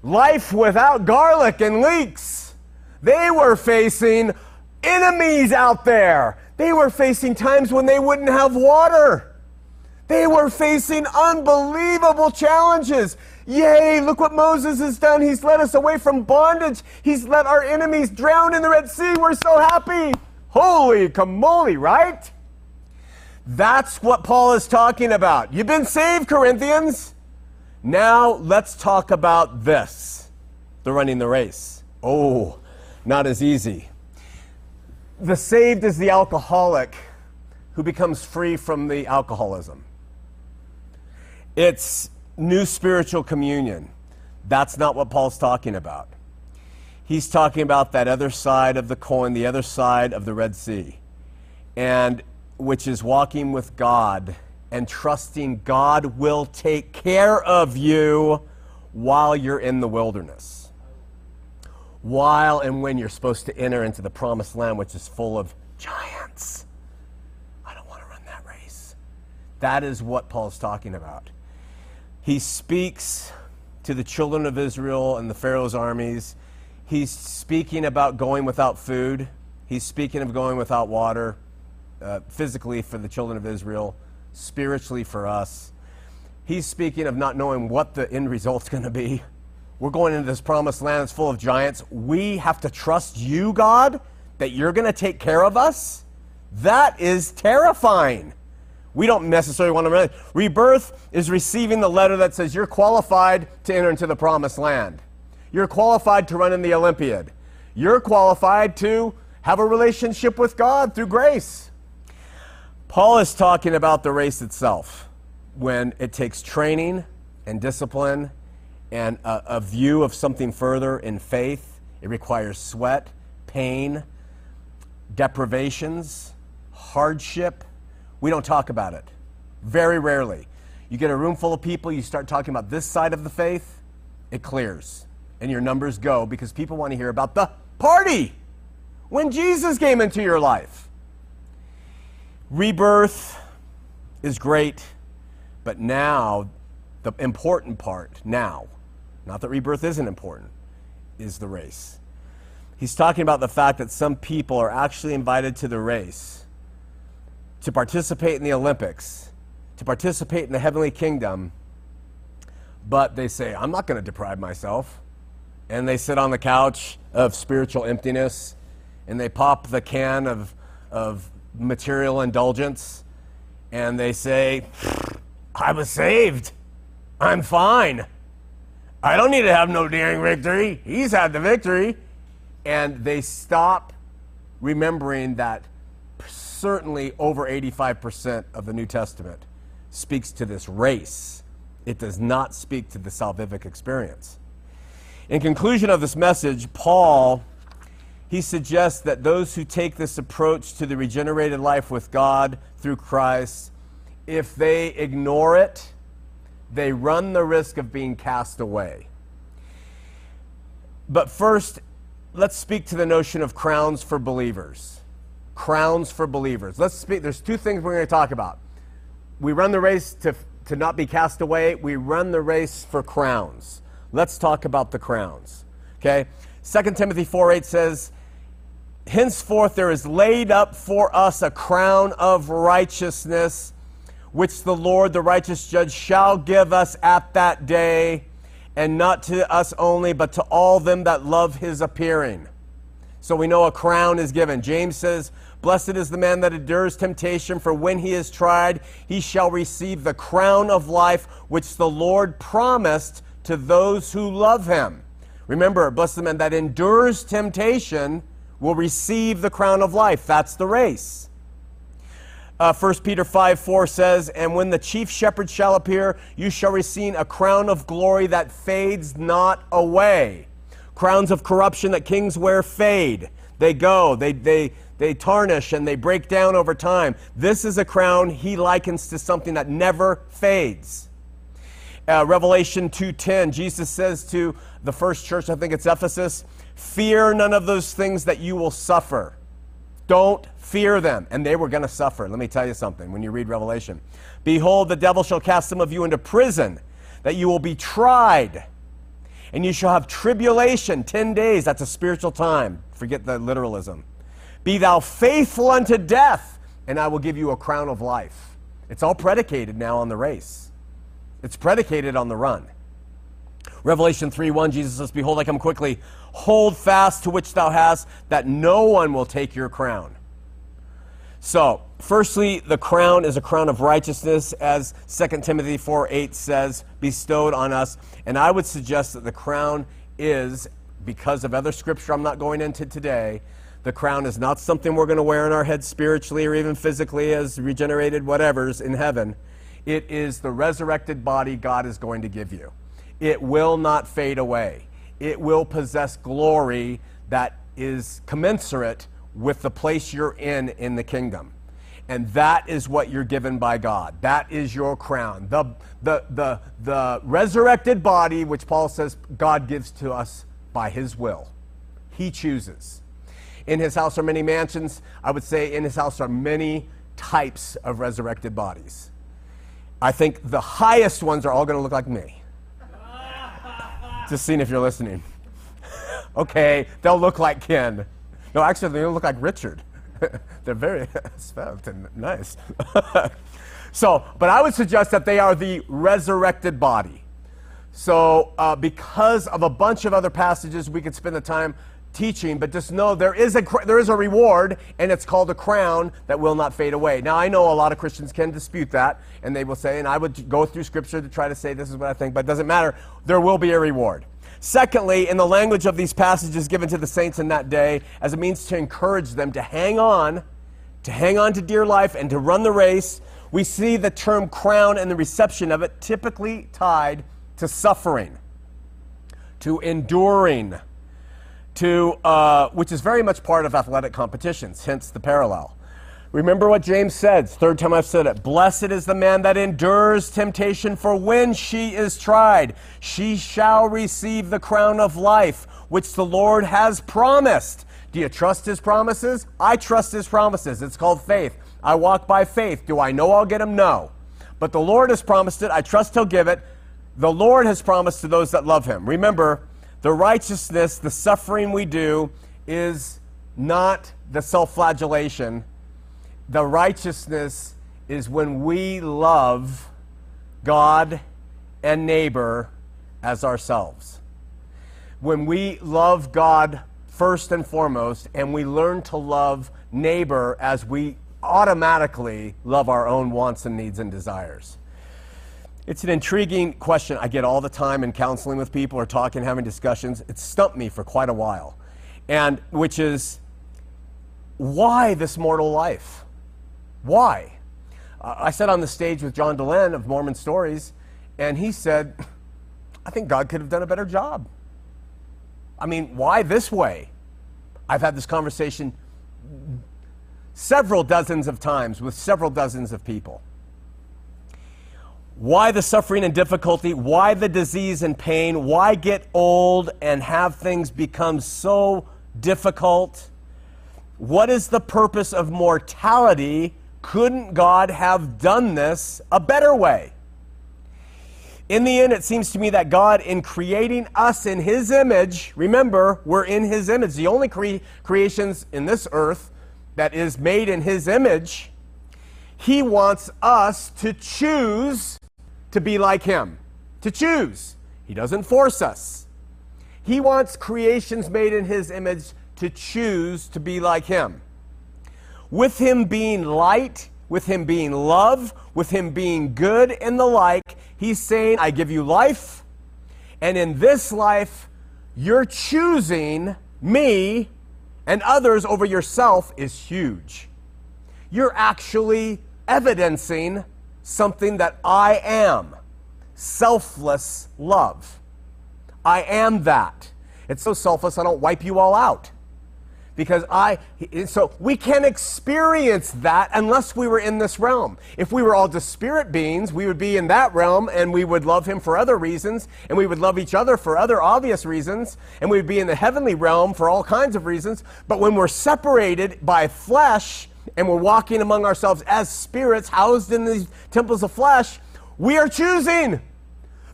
life without garlic and leeks. They were facing enemies out there. They were facing times when they wouldn't have water. They were facing unbelievable challenges. Yay, look what Moses has done. He's led us away from bondage. He's let our enemies drown in the Red Sea. We're so happy. Holy camoli, right? That's what Paul is talking about. You've been saved, Corinthians. Now let's talk about this the running the race. Oh, not as easy. The saved is the alcoholic who becomes free from the alcoholism. It's new spiritual communion. That's not what Paul's talking about. He's talking about that other side of the coin, the other side of the Red Sea, and which is walking with God and trusting God will take care of you while you're in the wilderness. While and when you're supposed to enter into the promised land, which is full of giants. I don't want to run that race. That is what Paul's talking about. He speaks to the children of Israel and the Pharaoh's armies. He's speaking about going without food. He's speaking of going without water, uh, physically for the children of Israel, spiritually for us. He's speaking of not knowing what the end result's going to be. We're going into this promised land that's full of giants. We have to trust you, God, that you're going to take care of us. That is terrifying. We don't necessarily want to run. Rebirth is receiving the letter that says you're qualified to enter into the promised land. You're qualified to run in the Olympiad. You're qualified to have a relationship with God through grace. Paul is talking about the race itself when it takes training and discipline and a, a view of something further in faith. It requires sweat, pain, deprivations, hardship we don't talk about it. Very rarely. You get a room full of people, you start talking about this side of the faith, it clears. And your numbers go because people want to hear about the party when Jesus came into your life. Rebirth is great, but now, the important part, now, not that rebirth isn't important, is the race. He's talking about the fact that some people are actually invited to the race to participate in the Olympics, to participate in the heavenly kingdom, but they say, I'm not going to deprive myself. And they sit on the couch of spiritual emptiness and they pop the can of, of material indulgence and they say, I was saved. I'm fine. I don't need to have no daring victory. He's had the victory. And they stop remembering that certainly over 85% of the New Testament speaks to this race. It does not speak to the salvific experience. In conclusion of this message, Paul he suggests that those who take this approach to the regenerated life with God through Christ, if they ignore it, they run the risk of being cast away. But first, let's speak to the notion of crowns for believers crowns for believers. Let's speak. There's two things we're going to talk about. We run the race to, to not be cast away, we run the race for crowns. Let's talk about the crowns. Okay? 2 Timothy 4 8 says, Henceforth there is laid up for us a crown of righteousness, which the Lord, the righteous judge, shall give us at that day, and not to us only, but to all them that love his appearing. So we know a crown is given. James says, Blessed is the man that endures temptation, for when he is tried, he shall receive the crown of life which the Lord promised to those who love him. Remember, blessed the man that endures temptation will receive the crown of life. That's the race. Uh, 1 Peter 5 4 says, And when the chief shepherd shall appear, you shall receive a crown of glory that fades not away. Crowns of corruption that kings wear fade. They go, they, they, they tarnish and they break down over time. This is a crown he likens to something that never fades. Uh, Revelation 2:10, Jesus says to the first church, I think it's Ephesus, fear none of those things that you will suffer. Don't fear them. And they were going to suffer. Let me tell you something when you read Revelation. Behold, the devil shall cast some of you into prison, that you will be tried. And you shall have tribulation 10 days. That's a spiritual time. Forget the literalism. Be thou faithful unto death, and I will give you a crown of life. It's all predicated now on the race. It's predicated on the run. Revelation 3 1, Jesus says, Behold, I come quickly. Hold fast to which thou hast, that no one will take your crown. So, firstly, the crown is a crown of righteousness, as 2 Timothy 4 8 says, bestowed on us. And I would suggest that the crown is, because of other scripture I'm not going into today, the crown is not something we're going to wear on our head spiritually or even physically as regenerated whatevers in heaven. It is the resurrected body God is going to give you. It will not fade away. It will possess glory that is commensurate with the place you're in in the kingdom. And that is what you're given by God. That is your crown. The, the, the, the resurrected body, which Paul says God gives to us by his will. He chooses. In his house are many mansions. I would say in his house are many types of resurrected bodies. I think the highest ones are all going to look like me. Just seeing if you're listening. okay, they'll look like Ken. No, actually, they'll look like Richard. They're very svelte and nice. so, but I would suggest that they are the resurrected body. So, uh, because of a bunch of other passages, we could spend the time teaching, but just know there is a there is a reward, and it's called a crown that will not fade away. Now, I know a lot of Christians can dispute that, and they will say, and I would go through Scripture to try to say this is what I think, but it doesn't matter. There will be a reward. Secondly, in the language of these passages given to the saints in that day, as a means to encourage them to hang on, to hang on to dear life, and to run the race, we see the term crown and the reception of it typically tied to suffering, to enduring to, uh, which is very much part of athletic competitions, hence the parallel. Remember what James said, third time I've said it. Blessed is the man that endures temptation, for when she is tried, she shall receive the crown of life, which the Lord has promised. Do you trust his promises? I trust his promises. It's called faith. I walk by faith. Do I know I'll get them? No. But the Lord has promised it. I trust he'll give it. The Lord has promised to those that love him. Remember, the righteousness, the suffering we do, is not the self flagellation. The righteousness is when we love God and neighbor as ourselves. When we love God first and foremost, and we learn to love neighbor as we automatically love our own wants and needs and desires. It's an intriguing question I get all the time in counseling with people or talking, having discussions. It's stumped me for quite a while. And which is why this mortal life? Why? Uh, I sat on the stage with John Dehlin of Mormon Stories, and he said, I think God could have done a better job. I mean, why this way? I've had this conversation several dozens of times with several dozens of people. Why the suffering and difficulty? Why the disease and pain? Why get old and have things become so difficult? What is the purpose of mortality? Couldn't God have done this a better way? In the end, it seems to me that God, in creating us in His image, remember, we're in His image, the only cre- creations in this earth that is made in His image, He wants us to choose to be like Him, to choose. He doesn't force us. He wants creations made in His image to choose to be like Him. With Him being light, with Him being love, with Him being good and the like, He's saying, I give you life, and in this life, you're choosing me and others over yourself is huge. You're actually evidencing something that I am selfless love. I am that. It's so selfless, I don't wipe you all out. Because I, so we can experience that unless we were in this realm. If we were all just spirit beings, we would be in that realm and we would love Him for other reasons, and we would love each other for other obvious reasons, and we would be in the heavenly realm for all kinds of reasons. But when we're separated by flesh, and we're walking among ourselves as spirits housed in these temples of flesh, we are choosing.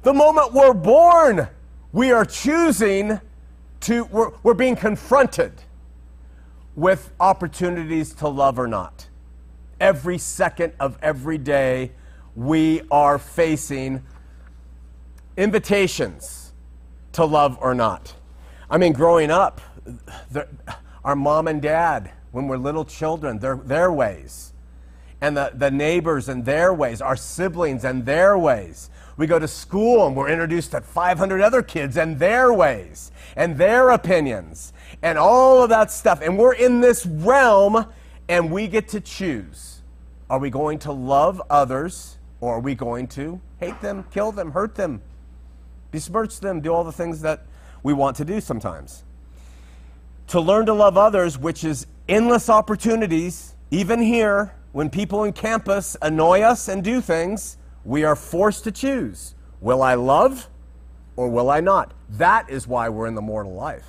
The moment we're born, we are choosing to, we're, we're being confronted with opportunities to love or not. Every second of every day, we are facing invitations to love or not. I mean, growing up, our mom and dad, when we're little children, their, their ways, and the, the neighbors and their ways, our siblings and their ways. We go to school and we're introduced to 500 other kids and their ways and their opinions and all of that stuff. And we're in this realm and we get to choose. Are we going to love others or are we going to hate them, kill them, hurt them, besmirch them, do all the things that we want to do sometimes? To learn to love others, which is endless opportunities, even here, when people in campus annoy us and do things, we are forced to choose. Will I love or will I not? That is why we're in the mortal life.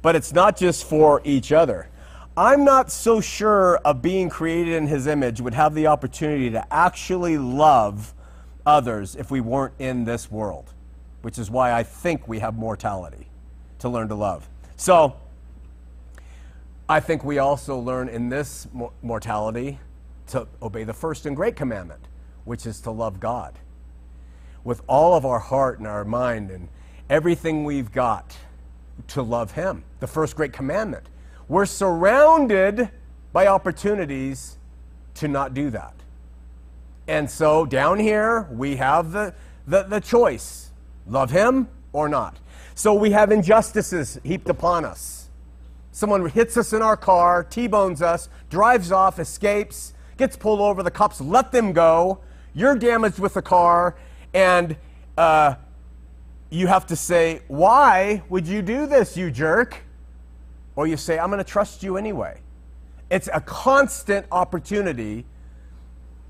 But it's not just for each other. I'm not so sure of being created in his image would have the opportunity to actually love others if we weren't in this world, which is why I think we have mortality to learn to love. So, I think we also learn in this mortality to obey the first and great commandment, which is to love God with all of our heart and our mind and everything we've got to love Him. The first great commandment. We're surrounded by opportunities to not do that. And so down here, we have the, the, the choice love Him or not. So we have injustices heaped upon us Someone hits us in our car, T bones us, drives off, escapes, gets pulled over. The cops let them go. You're damaged with the car, and uh, you have to say, Why would you do this, you jerk? Or you say, I'm going to trust you anyway. It's a constant opportunity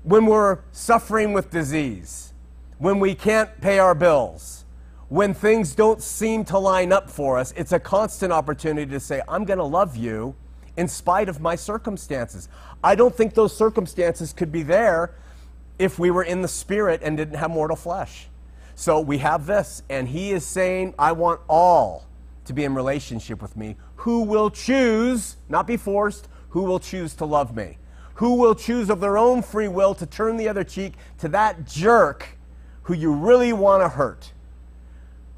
when we're suffering with disease, when we can't pay our bills when things don't seem to line up for us, it's a constant opportunity to say, I'm going to love you in spite of my circumstances. I don't think those circumstances could be there if we were in the spirit and didn't have mortal flesh. So we have this, and he is saying, I want all to be in relationship with me. Who will choose, not be forced, who will choose to love me? Who will choose of their own free will to turn the other cheek to that jerk who you really want to hurt?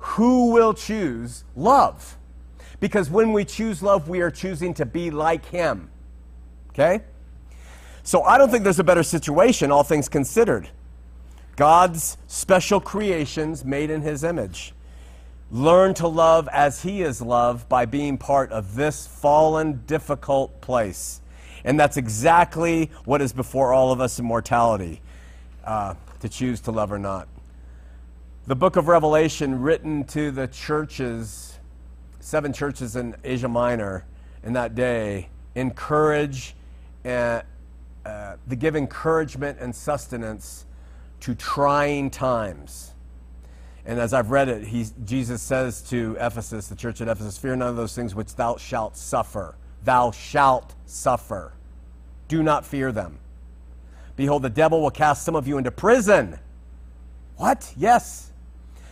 Who will choose love? Because when we choose love, we are choosing to be like Him. Okay? So I don't think there's a better situation, all things considered. God's special creations made in His image. Learn to love as He is loved by being part of this fallen, difficult place. And that's exactly what is before all of us in mortality uh, to choose to love or not the book of Revelation written to the churches, seven churches in Asia Minor in that day, encourage and uh, to give encouragement and sustenance to trying times. And as I've read it, he, Jesus says to Ephesus, the church at Ephesus, Fear none of those things which thou shalt suffer. Thou shalt suffer. Do not fear them. Behold, the devil will cast some of you into prison. What? Yes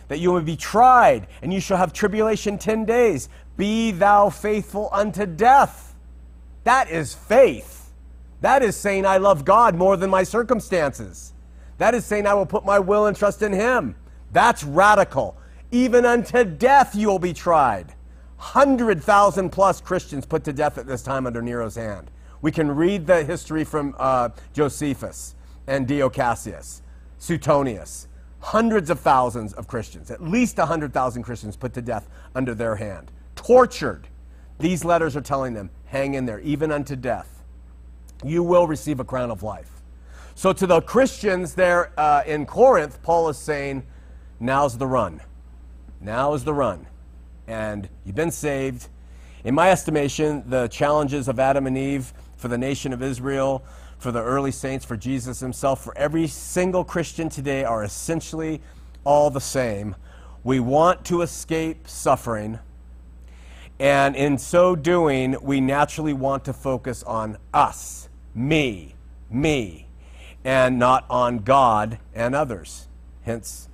that you will be tried, and you shall have tribulation ten days. Be thou faithful unto death. That is faith. That is saying, I love God more than my circumstances. That is saying, I will put my will and trust in Him. That's radical. Even unto death you will be tried. 100,000 plus Christians put to death at this time under Nero's hand. We can read the history from uh, Josephus and Dio Cassius, Suetonius hundreds of thousands of Christians, at least 100,000 Christians put to death under their hand, tortured. These letters are telling them, hang in there, even unto death. You will receive a crown of life. So, to the Christians there uh, in Corinth, Paul is saying, now's the run. Now is the run. And you've been saved. In my estimation, the challenges of Adam and Eve for the nation of Israel, for the early saints, for Jesus himself, for every single Christian today are essentially all the same. We want to escape suffering, and in so doing, we naturally want to focus on us, me, me, and not on God and others. Hence,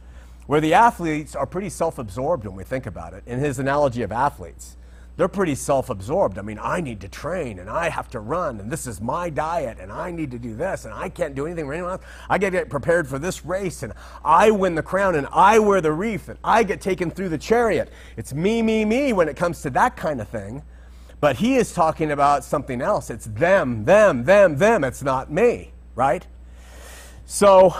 where the athletes are pretty self absorbed when we think about it. In his analogy of athletes, they're pretty self absorbed. I mean, I need to train and I have to run and this is my diet and I need to do this and I can't do anything for anyone else. I get, get prepared for this race and I win the crown and I wear the wreath and I get taken through the chariot. It's me, me, me when it comes to that kind of thing. But he is talking about something else. It's them, them, them, them. It's not me, right? So,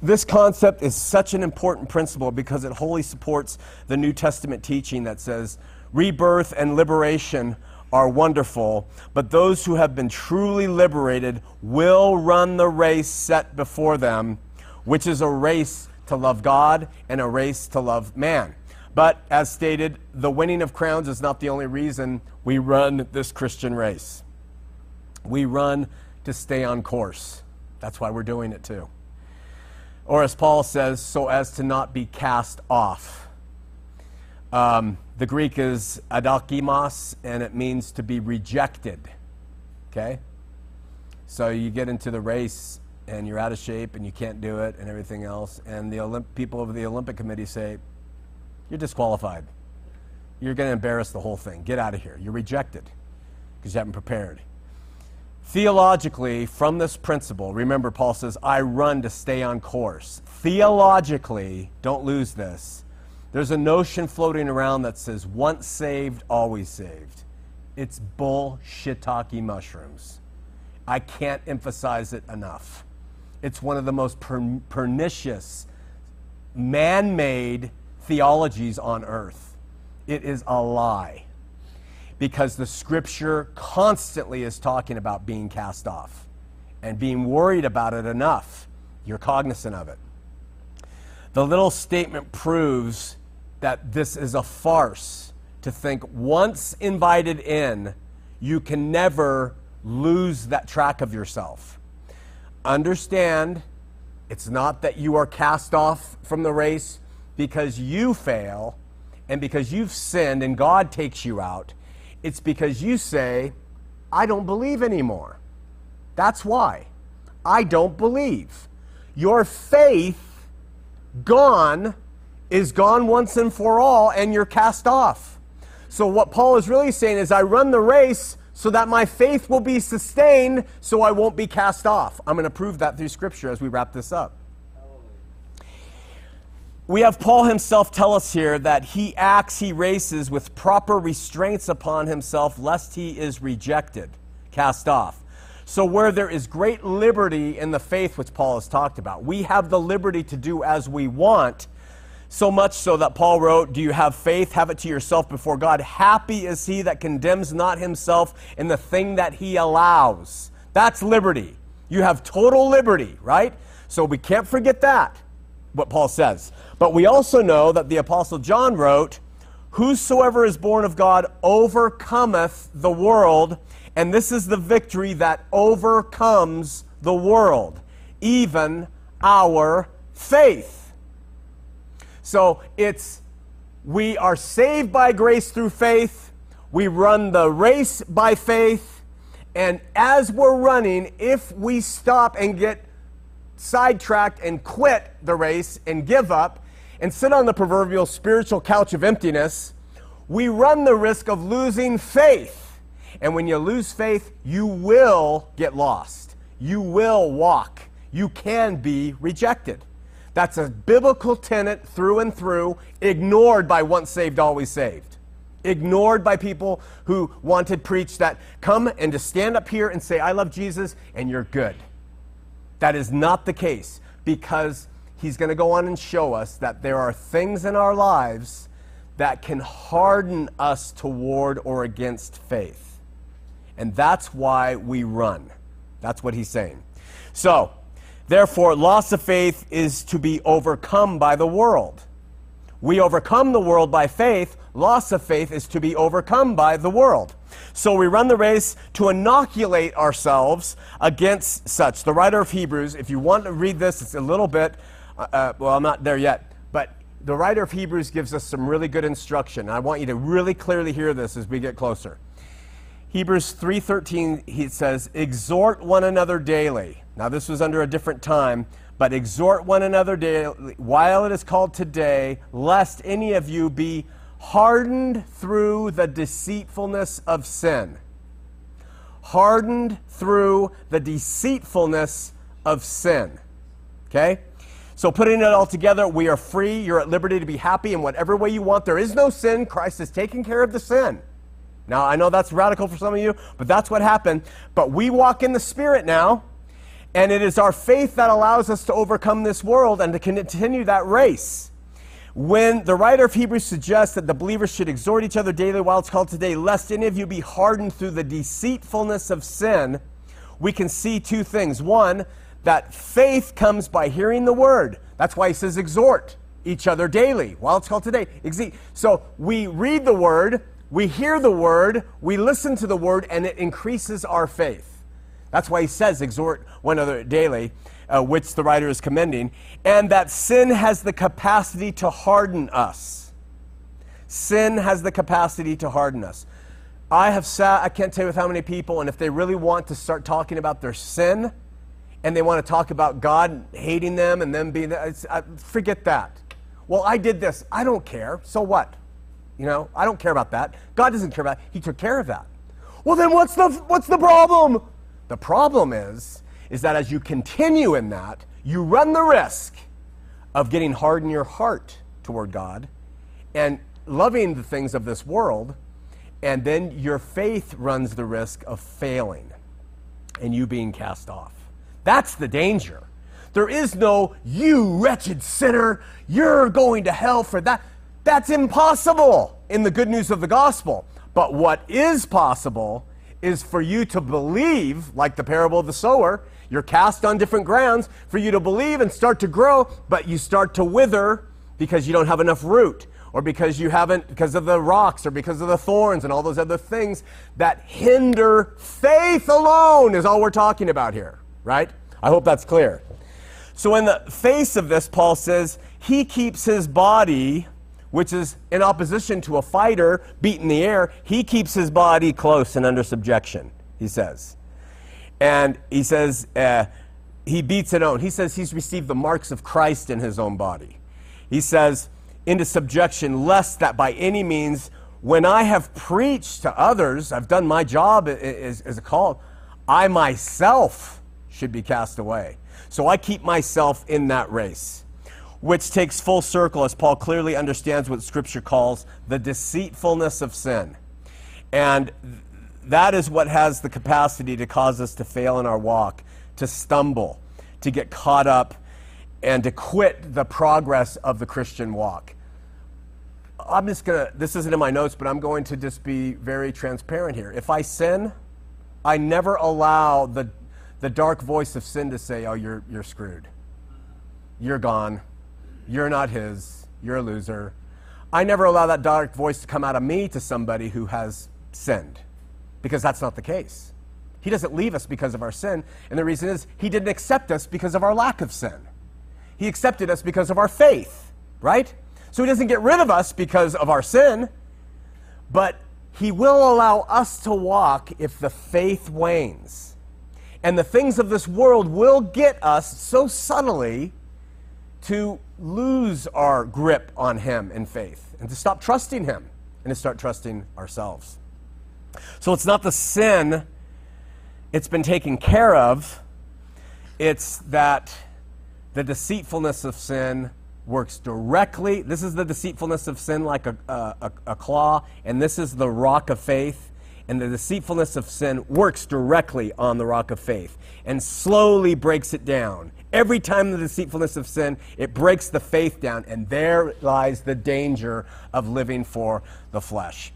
this concept is such an important principle because it wholly supports the New Testament teaching that says rebirth and liberation are wonderful, but those who have been truly liberated will run the race set before them, which is a race to love God and a race to love man. But as stated, the winning of crowns is not the only reason we run this Christian race. We run to stay on course. That's why we're doing it too. Or as Paul says, so as to not be cast off. Um, the Greek is adokimos, and it means to be rejected. Okay? So you get into the race and you're out of shape and you can't do it and everything else, and the Olymp- people of the Olympic Committee say, You're disqualified. You're going to embarrass the whole thing. Get out of here. You're rejected because you haven't prepared. Theologically, from this principle, remember, Paul says, I run to stay on course. Theologically, don't lose this there's a notion floating around that says once saved, always saved. It's bullshitaki mushrooms. I can't emphasize it enough. It's one of the most per- pernicious, man made theologies on earth. It is a lie because the scripture constantly is talking about being cast off and being worried about it enough. You're cognizant of it. The little statement proves that this is a farce to think once invited in, you can never lose that track of yourself. Understand, it's not that you are cast off from the race because you fail and because you've sinned and God takes you out. It's because you say, I don't believe anymore. That's why. I don't believe. Your faith gone is gone once and for all, and you're cast off. So, what Paul is really saying is, I run the race so that my faith will be sustained, so I won't be cast off. I'm going to prove that through Scripture as we wrap this up. We have Paul himself tell us here that he acts, he races with proper restraints upon himself, lest he is rejected, cast off. So, where there is great liberty in the faith, which Paul has talked about, we have the liberty to do as we want so much so that Paul wrote, Do you have faith? Have it to yourself before God. Happy is he that condemns not himself in the thing that he allows. That's liberty. You have total liberty, right? So we can't forget that, what Paul says. But we also know that the Apostle John wrote, Whosoever is born of God overcometh the world, and this is the victory that overcomes the world, even our faith. So it's we are saved by grace through faith. We run the race by faith. And as we're running, if we stop and get sidetracked and quit the race and give up and sit on the proverbial spiritual couch of emptiness, we run the risk of losing faith. And when you lose faith, you will get lost. You will walk. You can be rejected. That's a biblical tenet through and through, ignored by once saved, always saved. Ignored by people who wanted to preach that come and just stand up here and say, I love Jesus, and you're good. That is not the case because he's going to go on and show us that there are things in our lives that can harden us toward or against faith. And that's why we run. That's what he's saying. So, Therefore, loss of faith is to be overcome by the world. We overcome the world by faith. Loss of faith is to be overcome by the world. So we run the race to inoculate ourselves against such. The writer of Hebrews, if you want to read this, it's a little bit, uh, uh well, I'm not there yet, but the writer of Hebrews gives us some really good instruction. I want you to really clearly hear this as we get closer. Hebrews 3:13 he says, "Exhort one another daily." Now, this was under a different time, but exhort one another daily while it is called today, lest any of you be hardened through the deceitfulness of sin. Hardened through the deceitfulness of sin. Okay? So, putting it all together, we are free. You're at liberty to be happy in whatever way you want. There is no sin. Christ has taken care of the sin. Now, I know that's radical for some of you, but that's what happened. But we walk in the Spirit now, and it is our faith that allows us to overcome this world and to continue that race. When the writer of Hebrews suggests that the believers should exhort each other daily while it's called today, lest any of you be hardened through the deceitfulness of sin, we can see two things. One, that faith comes by hearing the word. That's why he says exhort each other daily while it's called today. So we read the word, we hear the word, we listen to the word, and it increases our faith. That's why he says exhort one another daily, uh, which the writer is commending, and that sin has the capacity to harden us. Sin has the capacity to harden us. I have sat, I can't tell you with how many people, and if they really want to start talking about their sin, and they want to talk about God hating them and them being, uh, forget that. Well, I did this. I don't care. So what? You know, I don't care about that. God doesn't care about it. He took care of that. Well, then what's the, what's the problem? The problem is, is that as you continue in that, you run the risk of getting hard in your heart toward God and loving the things of this world, and then your faith runs the risk of failing and you being cast off. That's the danger. There is no, you wretched sinner, you're going to hell for that. That's impossible in the good news of the gospel. But what is possible is for you to believe, like the parable of the sower, you're cast on different grounds, for you to believe and start to grow, but you start to wither because you don't have enough root, or because you haven't, because of the rocks, or because of the thorns, and all those other things that hinder faith alone, is all we're talking about here right? I hope that's clear. So, in the face of this, Paul says he keeps his body, which is in opposition to a fighter beating the air, he keeps his body close and under subjection, he says. And he says uh, he beats it own. He says he's received the marks of Christ in his own body. He says, into subjection, lest that by any means, when I have preached to others, I've done my job as, as a call, I myself should be cast away. So I keep myself in that race, which takes full circle as Paul clearly understands what Scripture calls the deceitfulness of sin. And that is what has the capacity to cause us to fail in our walk, to stumble, to get caught up, and to quit the progress of the Christian walk. I'm just going to, this isn't in my notes, but I'm going to just be very transparent here. If I sin, I never allow the the dark voice of sin to say, oh, you're, you're screwed. You're gone. You're not his. You're a loser. I never allow that dark voice to come out of me to somebody who has sinned because that's not the case. He doesn't leave us because of our sin, and the reason is he didn't accept us because of our lack of sin. He accepted us because of our faith, right? So he doesn't get rid of us because of our sin, but he will allow us to walk if the faith wanes and the things of this world will get us so subtly to lose our grip on Him in faith and to stop trusting Him and to start trusting ourselves. So it's not the sin, it's been taken care of. It's that the deceitfulness of sin works directly. This is the deceitfulness of sin like a, a, a claw, and this is the rock of faith and the deceitfulness of sin works directly on the rock of faith and slowly breaks it down. Every time the deceitfulness of sin, it breaks the faith down, and there lies the danger of living for the flesh.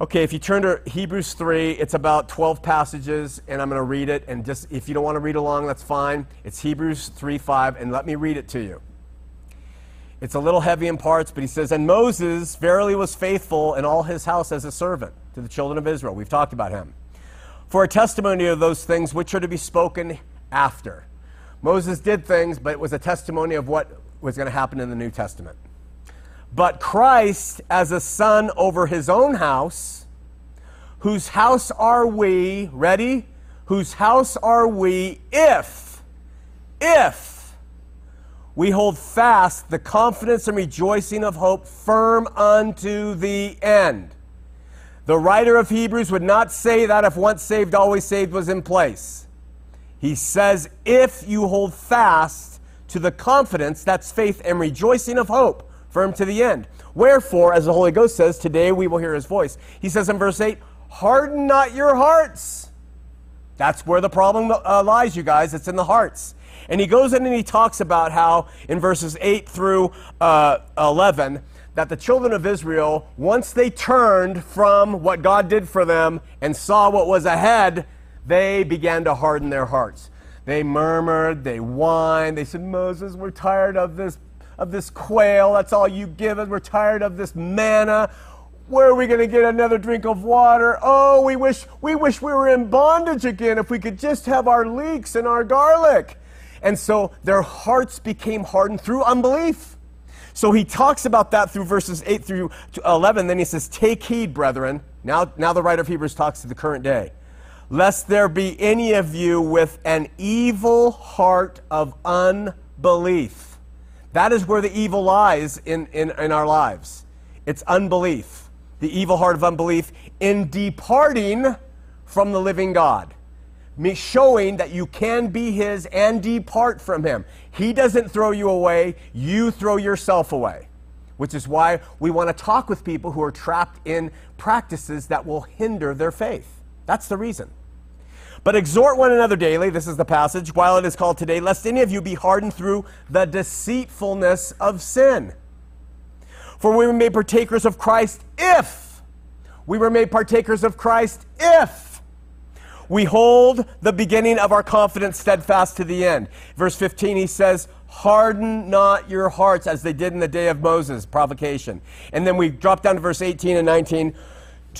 Okay, if you turn to Hebrews 3, it's about 12 passages, and I'm going to read it. And just if you don't want to read along, that's fine. It's Hebrews 3 5, and let me read it to you. It's a little heavy in parts, but he says, And Moses verily was faithful in all his house as a servant to the children of Israel. We've talked about him. For a testimony of those things which are to be spoken after. Moses did things, but it was a testimony of what was going to happen in the New Testament. But Christ, as a son over his own house, whose house are we, ready? Whose house are we if, if we hold fast the confidence and rejoicing of hope firm unto the end. The writer of Hebrews would not say that if once saved, always saved was in place. He says, if you hold fast to the confidence, that's faith and rejoicing of hope, firm to the end. Wherefore, as the Holy Ghost says, today we will hear his voice. He says in verse 8, harden not your hearts. That's where the problem uh, lies, you guys. It's in the hearts. And he goes in and he talks about how in verses 8 through uh, 11, that the children of Israel, once they turned from what God did for them and saw what was ahead, they began to harden their hearts. They murmured, they whined, they said, Moses, we're tired of this, of this quail. That's all you give us. We're tired of this manna. Where are we going to get another drink of water? Oh, we wish, we wish we were in bondage again if we could just have our leeks and our garlic. And so their hearts became hardened through unbelief. So he talks about that through verses 8 through 11. Then he says, Take heed, brethren. Now, now the writer of Hebrews talks to the current day. Lest there be any of you with an evil heart of unbelief. That is where the evil lies in, in, in our lives. It's unbelief. The evil heart of unbelief in departing from the living God showing that you can be His and depart from Him. He doesn't throw you away, you throw yourself away, which is why we want to talk with people who are trapped in practices that will hinder their faith. That's the reason. But exhort one another daily, this is the passage, while it is called today, lest any of you be hardened through the deceitfulness of sin. For we were made partakers of Christ if. We were made partakers of Christ if we hold the beginning of our confidence steadfast to the end. Verse 15, he says, Harden not your hearts as they did in the day of Moses, provocation. And then we drop down to verse 18 and 19.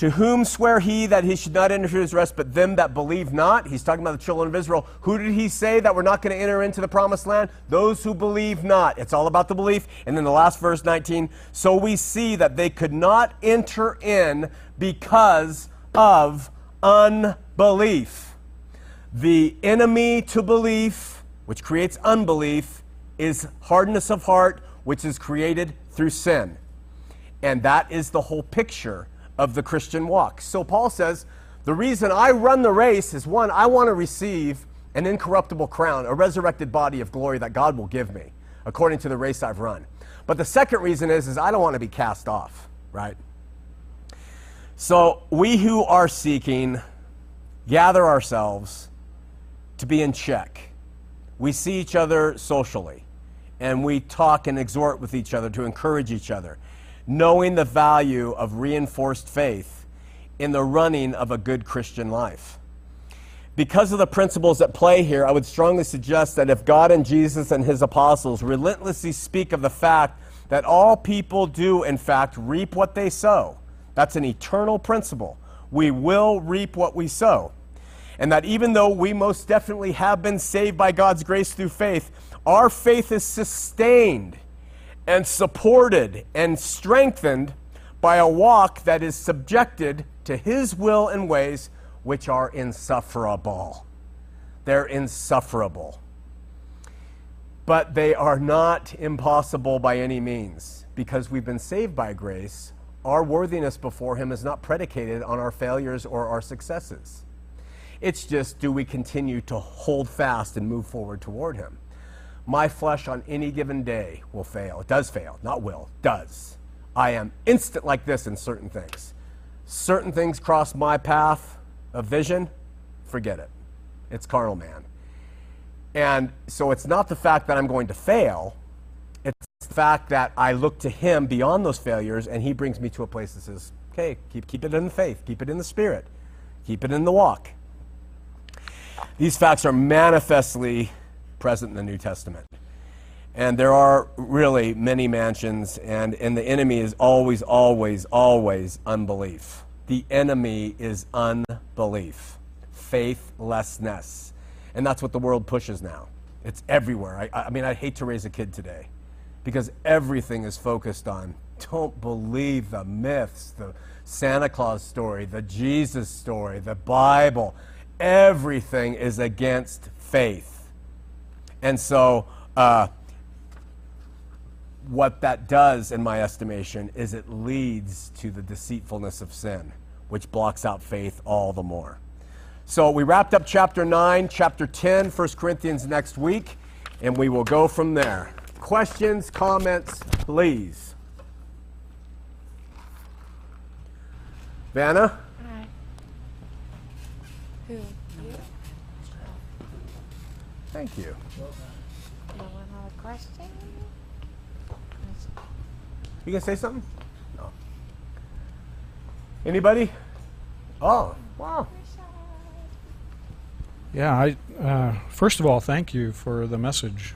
To whom swear he that he should not enter his rest, but them that believe not? He's talking about the children of Israel. Who did he say that we're not going to enter into the promised land? Those who believe not. It's all about the belief. And then the last verse 19. So we see that they could not enter in because of unbelief. The enemy to belief, which creates unbelief, is hardness of heart, which is created through sin. And that is the whole picture of the Christian walk. So Paul says, the reason I run the race is one, I want to receive an incorruptible crown, a resurrected body of glory that God will give me, according to the race I've run. But the second reason is, is I don't want to be cast off, right? So we who are seeking gather ourselves to be in check. We see each other socially, and we talk and exhort with each other to encourage each other, knowing the value of reinforced faith in the running of a good Christian life. Because of the principles at play here, I would strongly suggest that if God and Jesus and his apostles relentlessly speak of the fact that all people do, in fact, reap what they sow, that's an eternal principle. We will reap what we sow. And that even though we most definitely have been saved by God's grace through faith, our faith is sustained and supported and strengthened by a walk that is subjected to His will and ways, which are insufferable. They're insufferable. But they are not impossible by any means because we've been saved by grace our worthiness before Him is not predicated on our failures or our successes. It's just, do we continue to hold fast and move forward toward Him? My flesh on any given day will fail. It does fail, not will, does. I am instant like this in certain things. Certain things cross my path of vision, forget it. It's carnal man. And so it's not the fact that I'm going to fail, it's the fact that I look to Him beyond those failures, and He brings me to a place that says, okay, keep, keep it in the faith, keep it in the spirit, keep it in the walk. These facts are manifestly present in the New Testament. And there are really many mansions, and, and the enemy is always, always, always unbelief. The enemy is unbelief, faithlessness. And that's what the world pushes now. It's everywhere. I, I mean, I'd hate to raise a kid today because everything is focused on don't believe the myths, the Santa Claus story, the Jesus story, the Bible. Everything is against faith. And so uh, what that does, in my estimation, is it leads to the deceitfulness of sin, which blocks out faith all the more. So we wrapped up chapter 9, chapter 10, 1 Corinthians next week, and we will go from there. Questions, comments, please. Vanna? Hi. Who? You? Thank you. No one have a question? You gonna say something? No. Anybody? Oh, wow. Yeah, I uh, first of all, thank you for the message.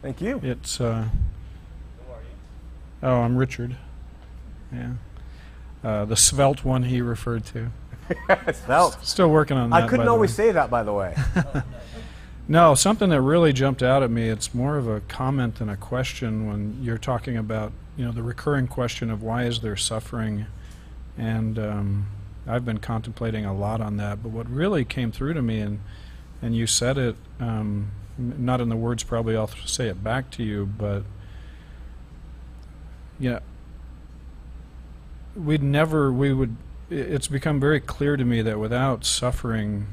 Thank you. It's. Uh, oh, I'm Richard. Yeah, uh, the svelte one he referred to. Svelte. Still working on that. I couldn't by the always way. say that, by the way. No, something that really jumped out at me. It's more of a comment than a question when you're talking about, you know, the recurring question of why is there suffering, and um, I've been contemplating a lot on that. But what really came through to me, and and you said it, um, not in the words probably I'll say it back to you, but yeah, we'd never we would, it's become very clear to me that without suffering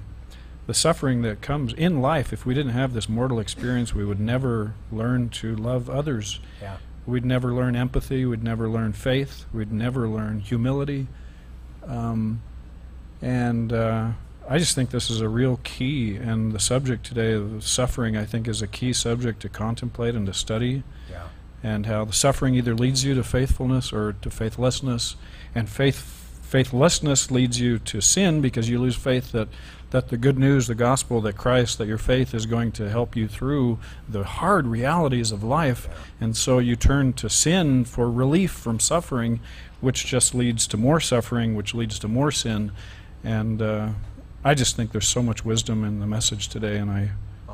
the suffering that comes in life, if we didn't have this mortal experience, we would never learn to love others. Yeah. We'd never learn empathy. We'd never learn faith. We'd never learn humility. Um, and uh, I just think this is a real key. And the subject today of suffering, I think, is a key subject to contemplate and to study. Yeah. And how the suffering either leads you to faithfulness or to faithlessness, and faith faithlessness leads you to sin because you lose faith that that the good news, the gospel, that Christ, that your faith is going to help you through the hard realities of life, and so you turn to sin for relief from suffering, which just leads to more suffering, which leads to more sin, and uh, I just think there's so much wisdom in the message today, and I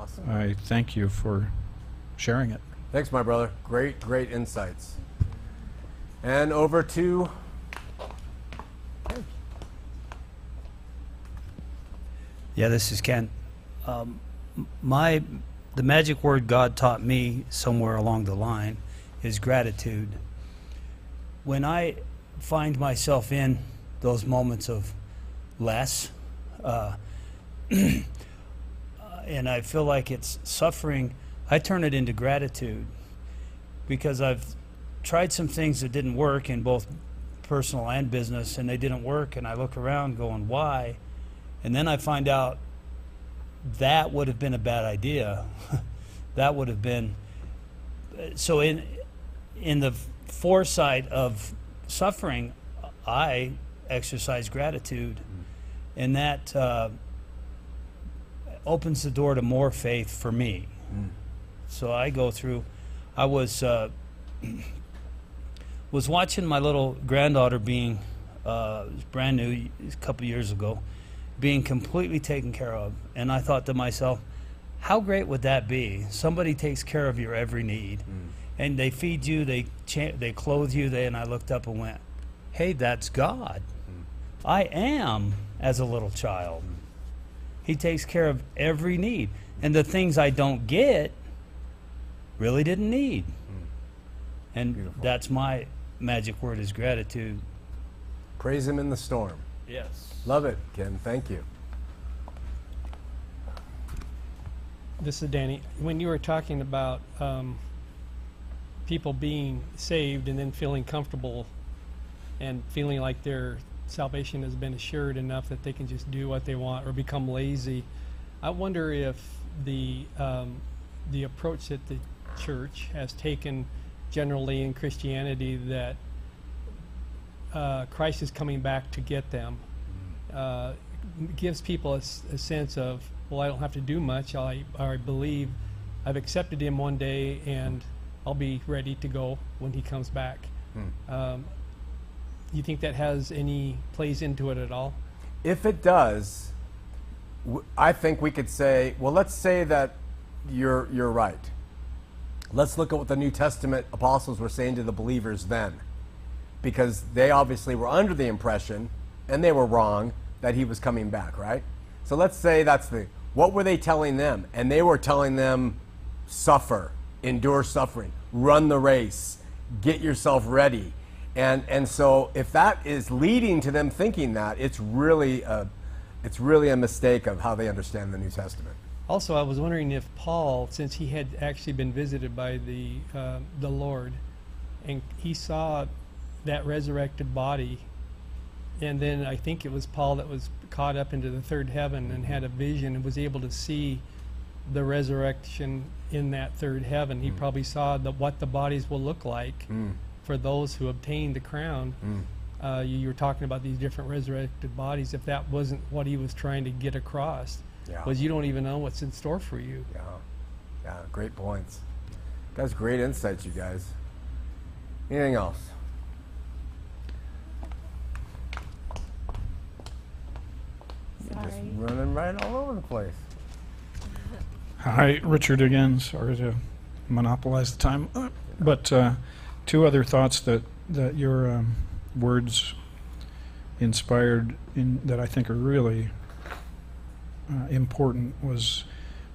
Awesome. I thank you for sharing it. Thanks, my brother. Great, great insights. And over to. Yeah, this is Ken. Um, my the magic word God taught me somewhere along the line is gratitude. When I find myself in those moments of less, uh, and I feel like it's suffering, I turn it into gratitude because I've tried some things that didn't work in both personal and business, and they didn't work, and I look around going, why? And then I find out that would have been a bad idea. that would have been so in in the foresight of suffering, I exercise gratitude, and that uh, opens the door to more faith for me. So I go through. I was uh, was watching my little granddaughter being uh, brand new a couple years ago, being completely taken care of, and I thought to myself, how great would that be? Somebody takes care of your every need, mm. and they feed you, they cha- they clothe you. They and I looked up and went, hey, that's God. Mm. I am as a little child. Mm. He takes care of every need, and the things I don't get really didn't need. And Beautiful. that's my magic word is gratitude. Praise Him in the storm. Yes. Love it, Ken. Thank you. This is Danny. When you were talking about um, people being saved and then feeling comfortable and feeling like their salvation has been assured enough that they can just do what they want or become lazy, I wonder if the um, the approach that the church has taken generally in Christianity that uh, Christ is coming back to get them uh, gives people a sense of, well, I don't have to do much. I, I believe I've accepted him one day and I'll be ready to go when he comes back. Um, you think that has any plays into it at all? If it does, w- I think we could say, well, let's say that you're, you're right. Let's look at what the New Testament apostles were saying to the believers then. Because they obviously were under the impression, and they were wrong, that he was coming back, right? So let's say that's the. What were they telling them? And they were telling them, suffer, endure suffering, run the race, get yourself ready. And, and so if that is leading to them thinking that, it's really a, it's really a mistake of how they understand the New Testament. Also, I was wondering if Paul, since he had actually been visited by the uh, the Lord, and he saw that resurrected body, and then I think it was Paul that was caught up into the third heaven and had a vision and was able to see the resurrection in that third heaven. He hmm. probably saw the, what the bodies will look like hmm. for those who obtain the crown. Hmm. Uh, you, you were talking about these different resurrected bodies. If that wasn't what he was trying to get across, Yeah. was you don't even know what's in store for you. Yeah, yeah, great points. Guys, great insights, you guys. Anything else? Just Sorry. running right all over the place. Hi, Richard again. Sorry to monopolize the time, Uh, but uh, two other thoughts that that your um, words inspired in that I think are really uh, important was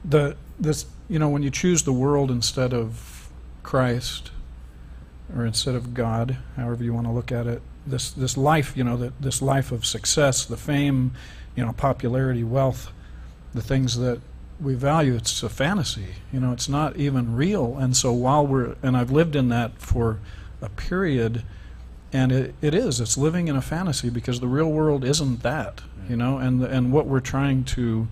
the this you know when you choose the world instead of Christ or instead of God, however you want to look at it. This this life, you know, that this life of success, the fame, you know, popularity, wealth, the things that we value, it's a fantasy. You know, it's not even real. And so while we're and I've lived in that for a period and it, it is it's living in a fantasy because the real world isn't that you know and and what we're trying to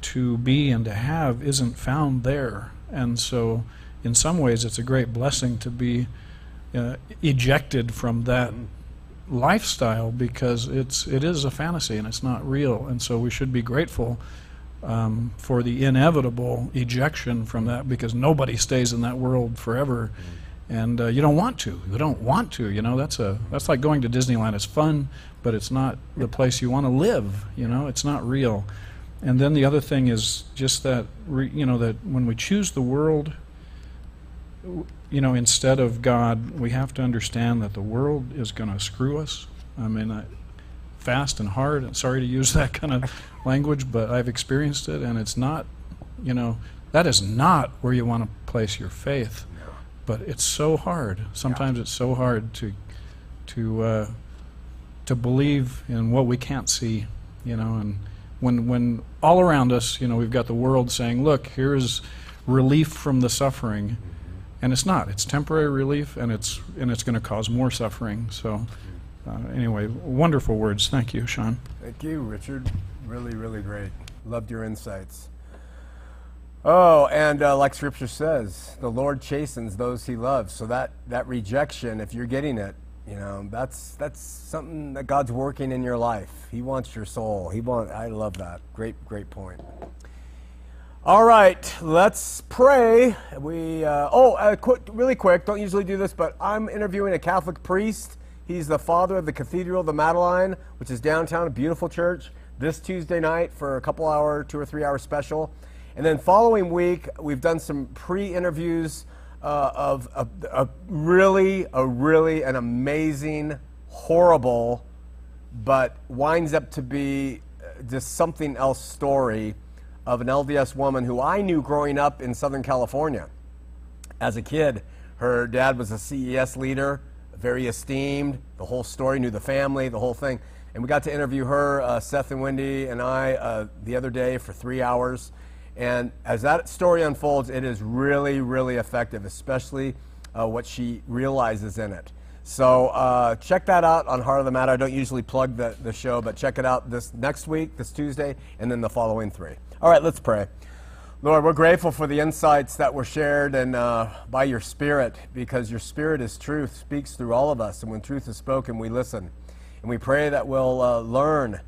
to be and to have isn't found there and so in some ways it's a great blessing to be uh, ejected from that lifestyle because it's it is a fantasy and it's not real. And so we should be grateful um, for the inevitable ejection from that because nobody stays in that world forever. And uh, you don't want to. You don't want to you know? That's a that's like going to disneyland. It's fun but it's not the place you want to live you know? It's not real. And then the other thing is just that re, you know that when we choose the world you know instead of god we have to understand that the world is going to screw us i mean I, fast and hard and sorry to use that kind of language but i've experienced it and it's not you know that is not where you want to place your faith but it's so hard. Sometimes it's so hard to to uh, to believe in what we can't see, you know. And when when all around us, you know, we've got the world saying, "Look, here's relief from the suffering," and it's not. It's temporary relief, and it's and it's going to cause more suffering. So, uh, anyway, wonderful words. Thank you, Sean. Thank you, Richard. Really, really great. Loved your insights. Oh, and uh, like Scripture says, the Lord chastens those He loves. So that that rejection, if you're getting it, you know, that's that's something that God's working in your life. He wants your soul. He want. I love that. Great, great point. All right, let's pray. We uh, oh, uh, really quick. Don't usually do this, but I'm interviewing a Catholic priest. He's the father of the Cathedral of the Madeleine, which is downtown, a beautiful church. This Tuesday night for a couple hour, two or three hour special, and then following week we've done some pre-interviews uh, of a, a really, a really an amazing, horrible, but winds up to be uh, just something else story of an LDS woman who I knew growing up in Southern California. As a kid, her dad was a CES leader, very esteemed. The whole story, knew the family, the whole thing. And we got to interview her, uh, Seth and Wendy, and I uh, the other day for three hours. And as that story unfolds, it is really, really effective, especially uh, what she realizes in it. So uh, check that out on Heart of the Matter. I don't usually plug the, the show, but check it out this next week, this Tuesday, and then the following three. All right, let's pray. Lord, we're grateful for the insights that were shared and uh, by your Spirit, because your Spirit is truth, speaks through all of us, and when truth is spoken, we listen. And we pray that we'll uh, learn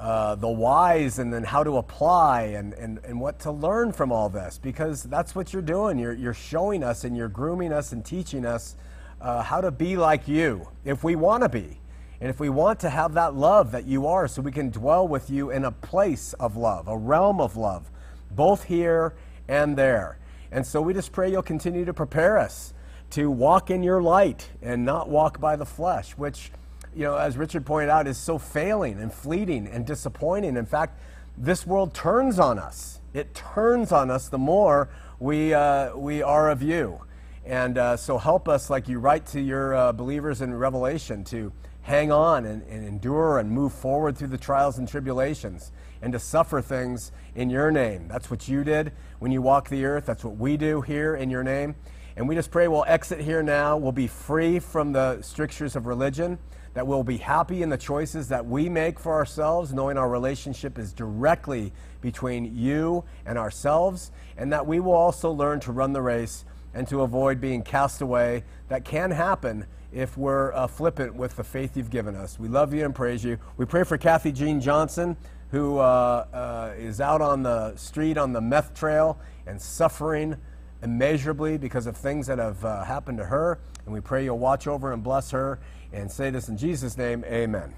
uh, the whys and then how to apply and, and, and what to learn from all this, because that's what you're doing. You're, you're showing us and you're grooming us and teaching us uh, how to be like you, if we want to be. And if we want to have that love that you are, so we can dwell with you in a place of love, a realm of love, both here and there. And so we just pray you'll continue to prepare us to walk in your light and not walk by the flesh, which, you know, as Richard pointed out, is so failing and fleeting and disappointing. In fact, this world turns on us. It turns on us the more we, uh, we are of you. And uh, so help us, like you write to your uh, believers in Revelation, to hang on and, and endure and move forward through the trials and tribulations and to suffer things in your name. That's what you did when you walked the earth. That's what we do here in your name. And we just pray we'll exit here now. We'll be free from the strictures of religion, that we'll be happy in the choices that we make for ourselves, knowing our relationship is directly between you and ourselves, and that we will also learn to run the race and to avoid being cast away. That can happen if we're uh, flippant with the faith you've given us. We love you and praise you. We pray for Kathy Jean Johnson, who uh, uh, is out on the street on the meth trail and suffering immeasurably because of things that have uh, happened to her. And we pray you'll watch over and bless her and say this in Jesus' name. Amen.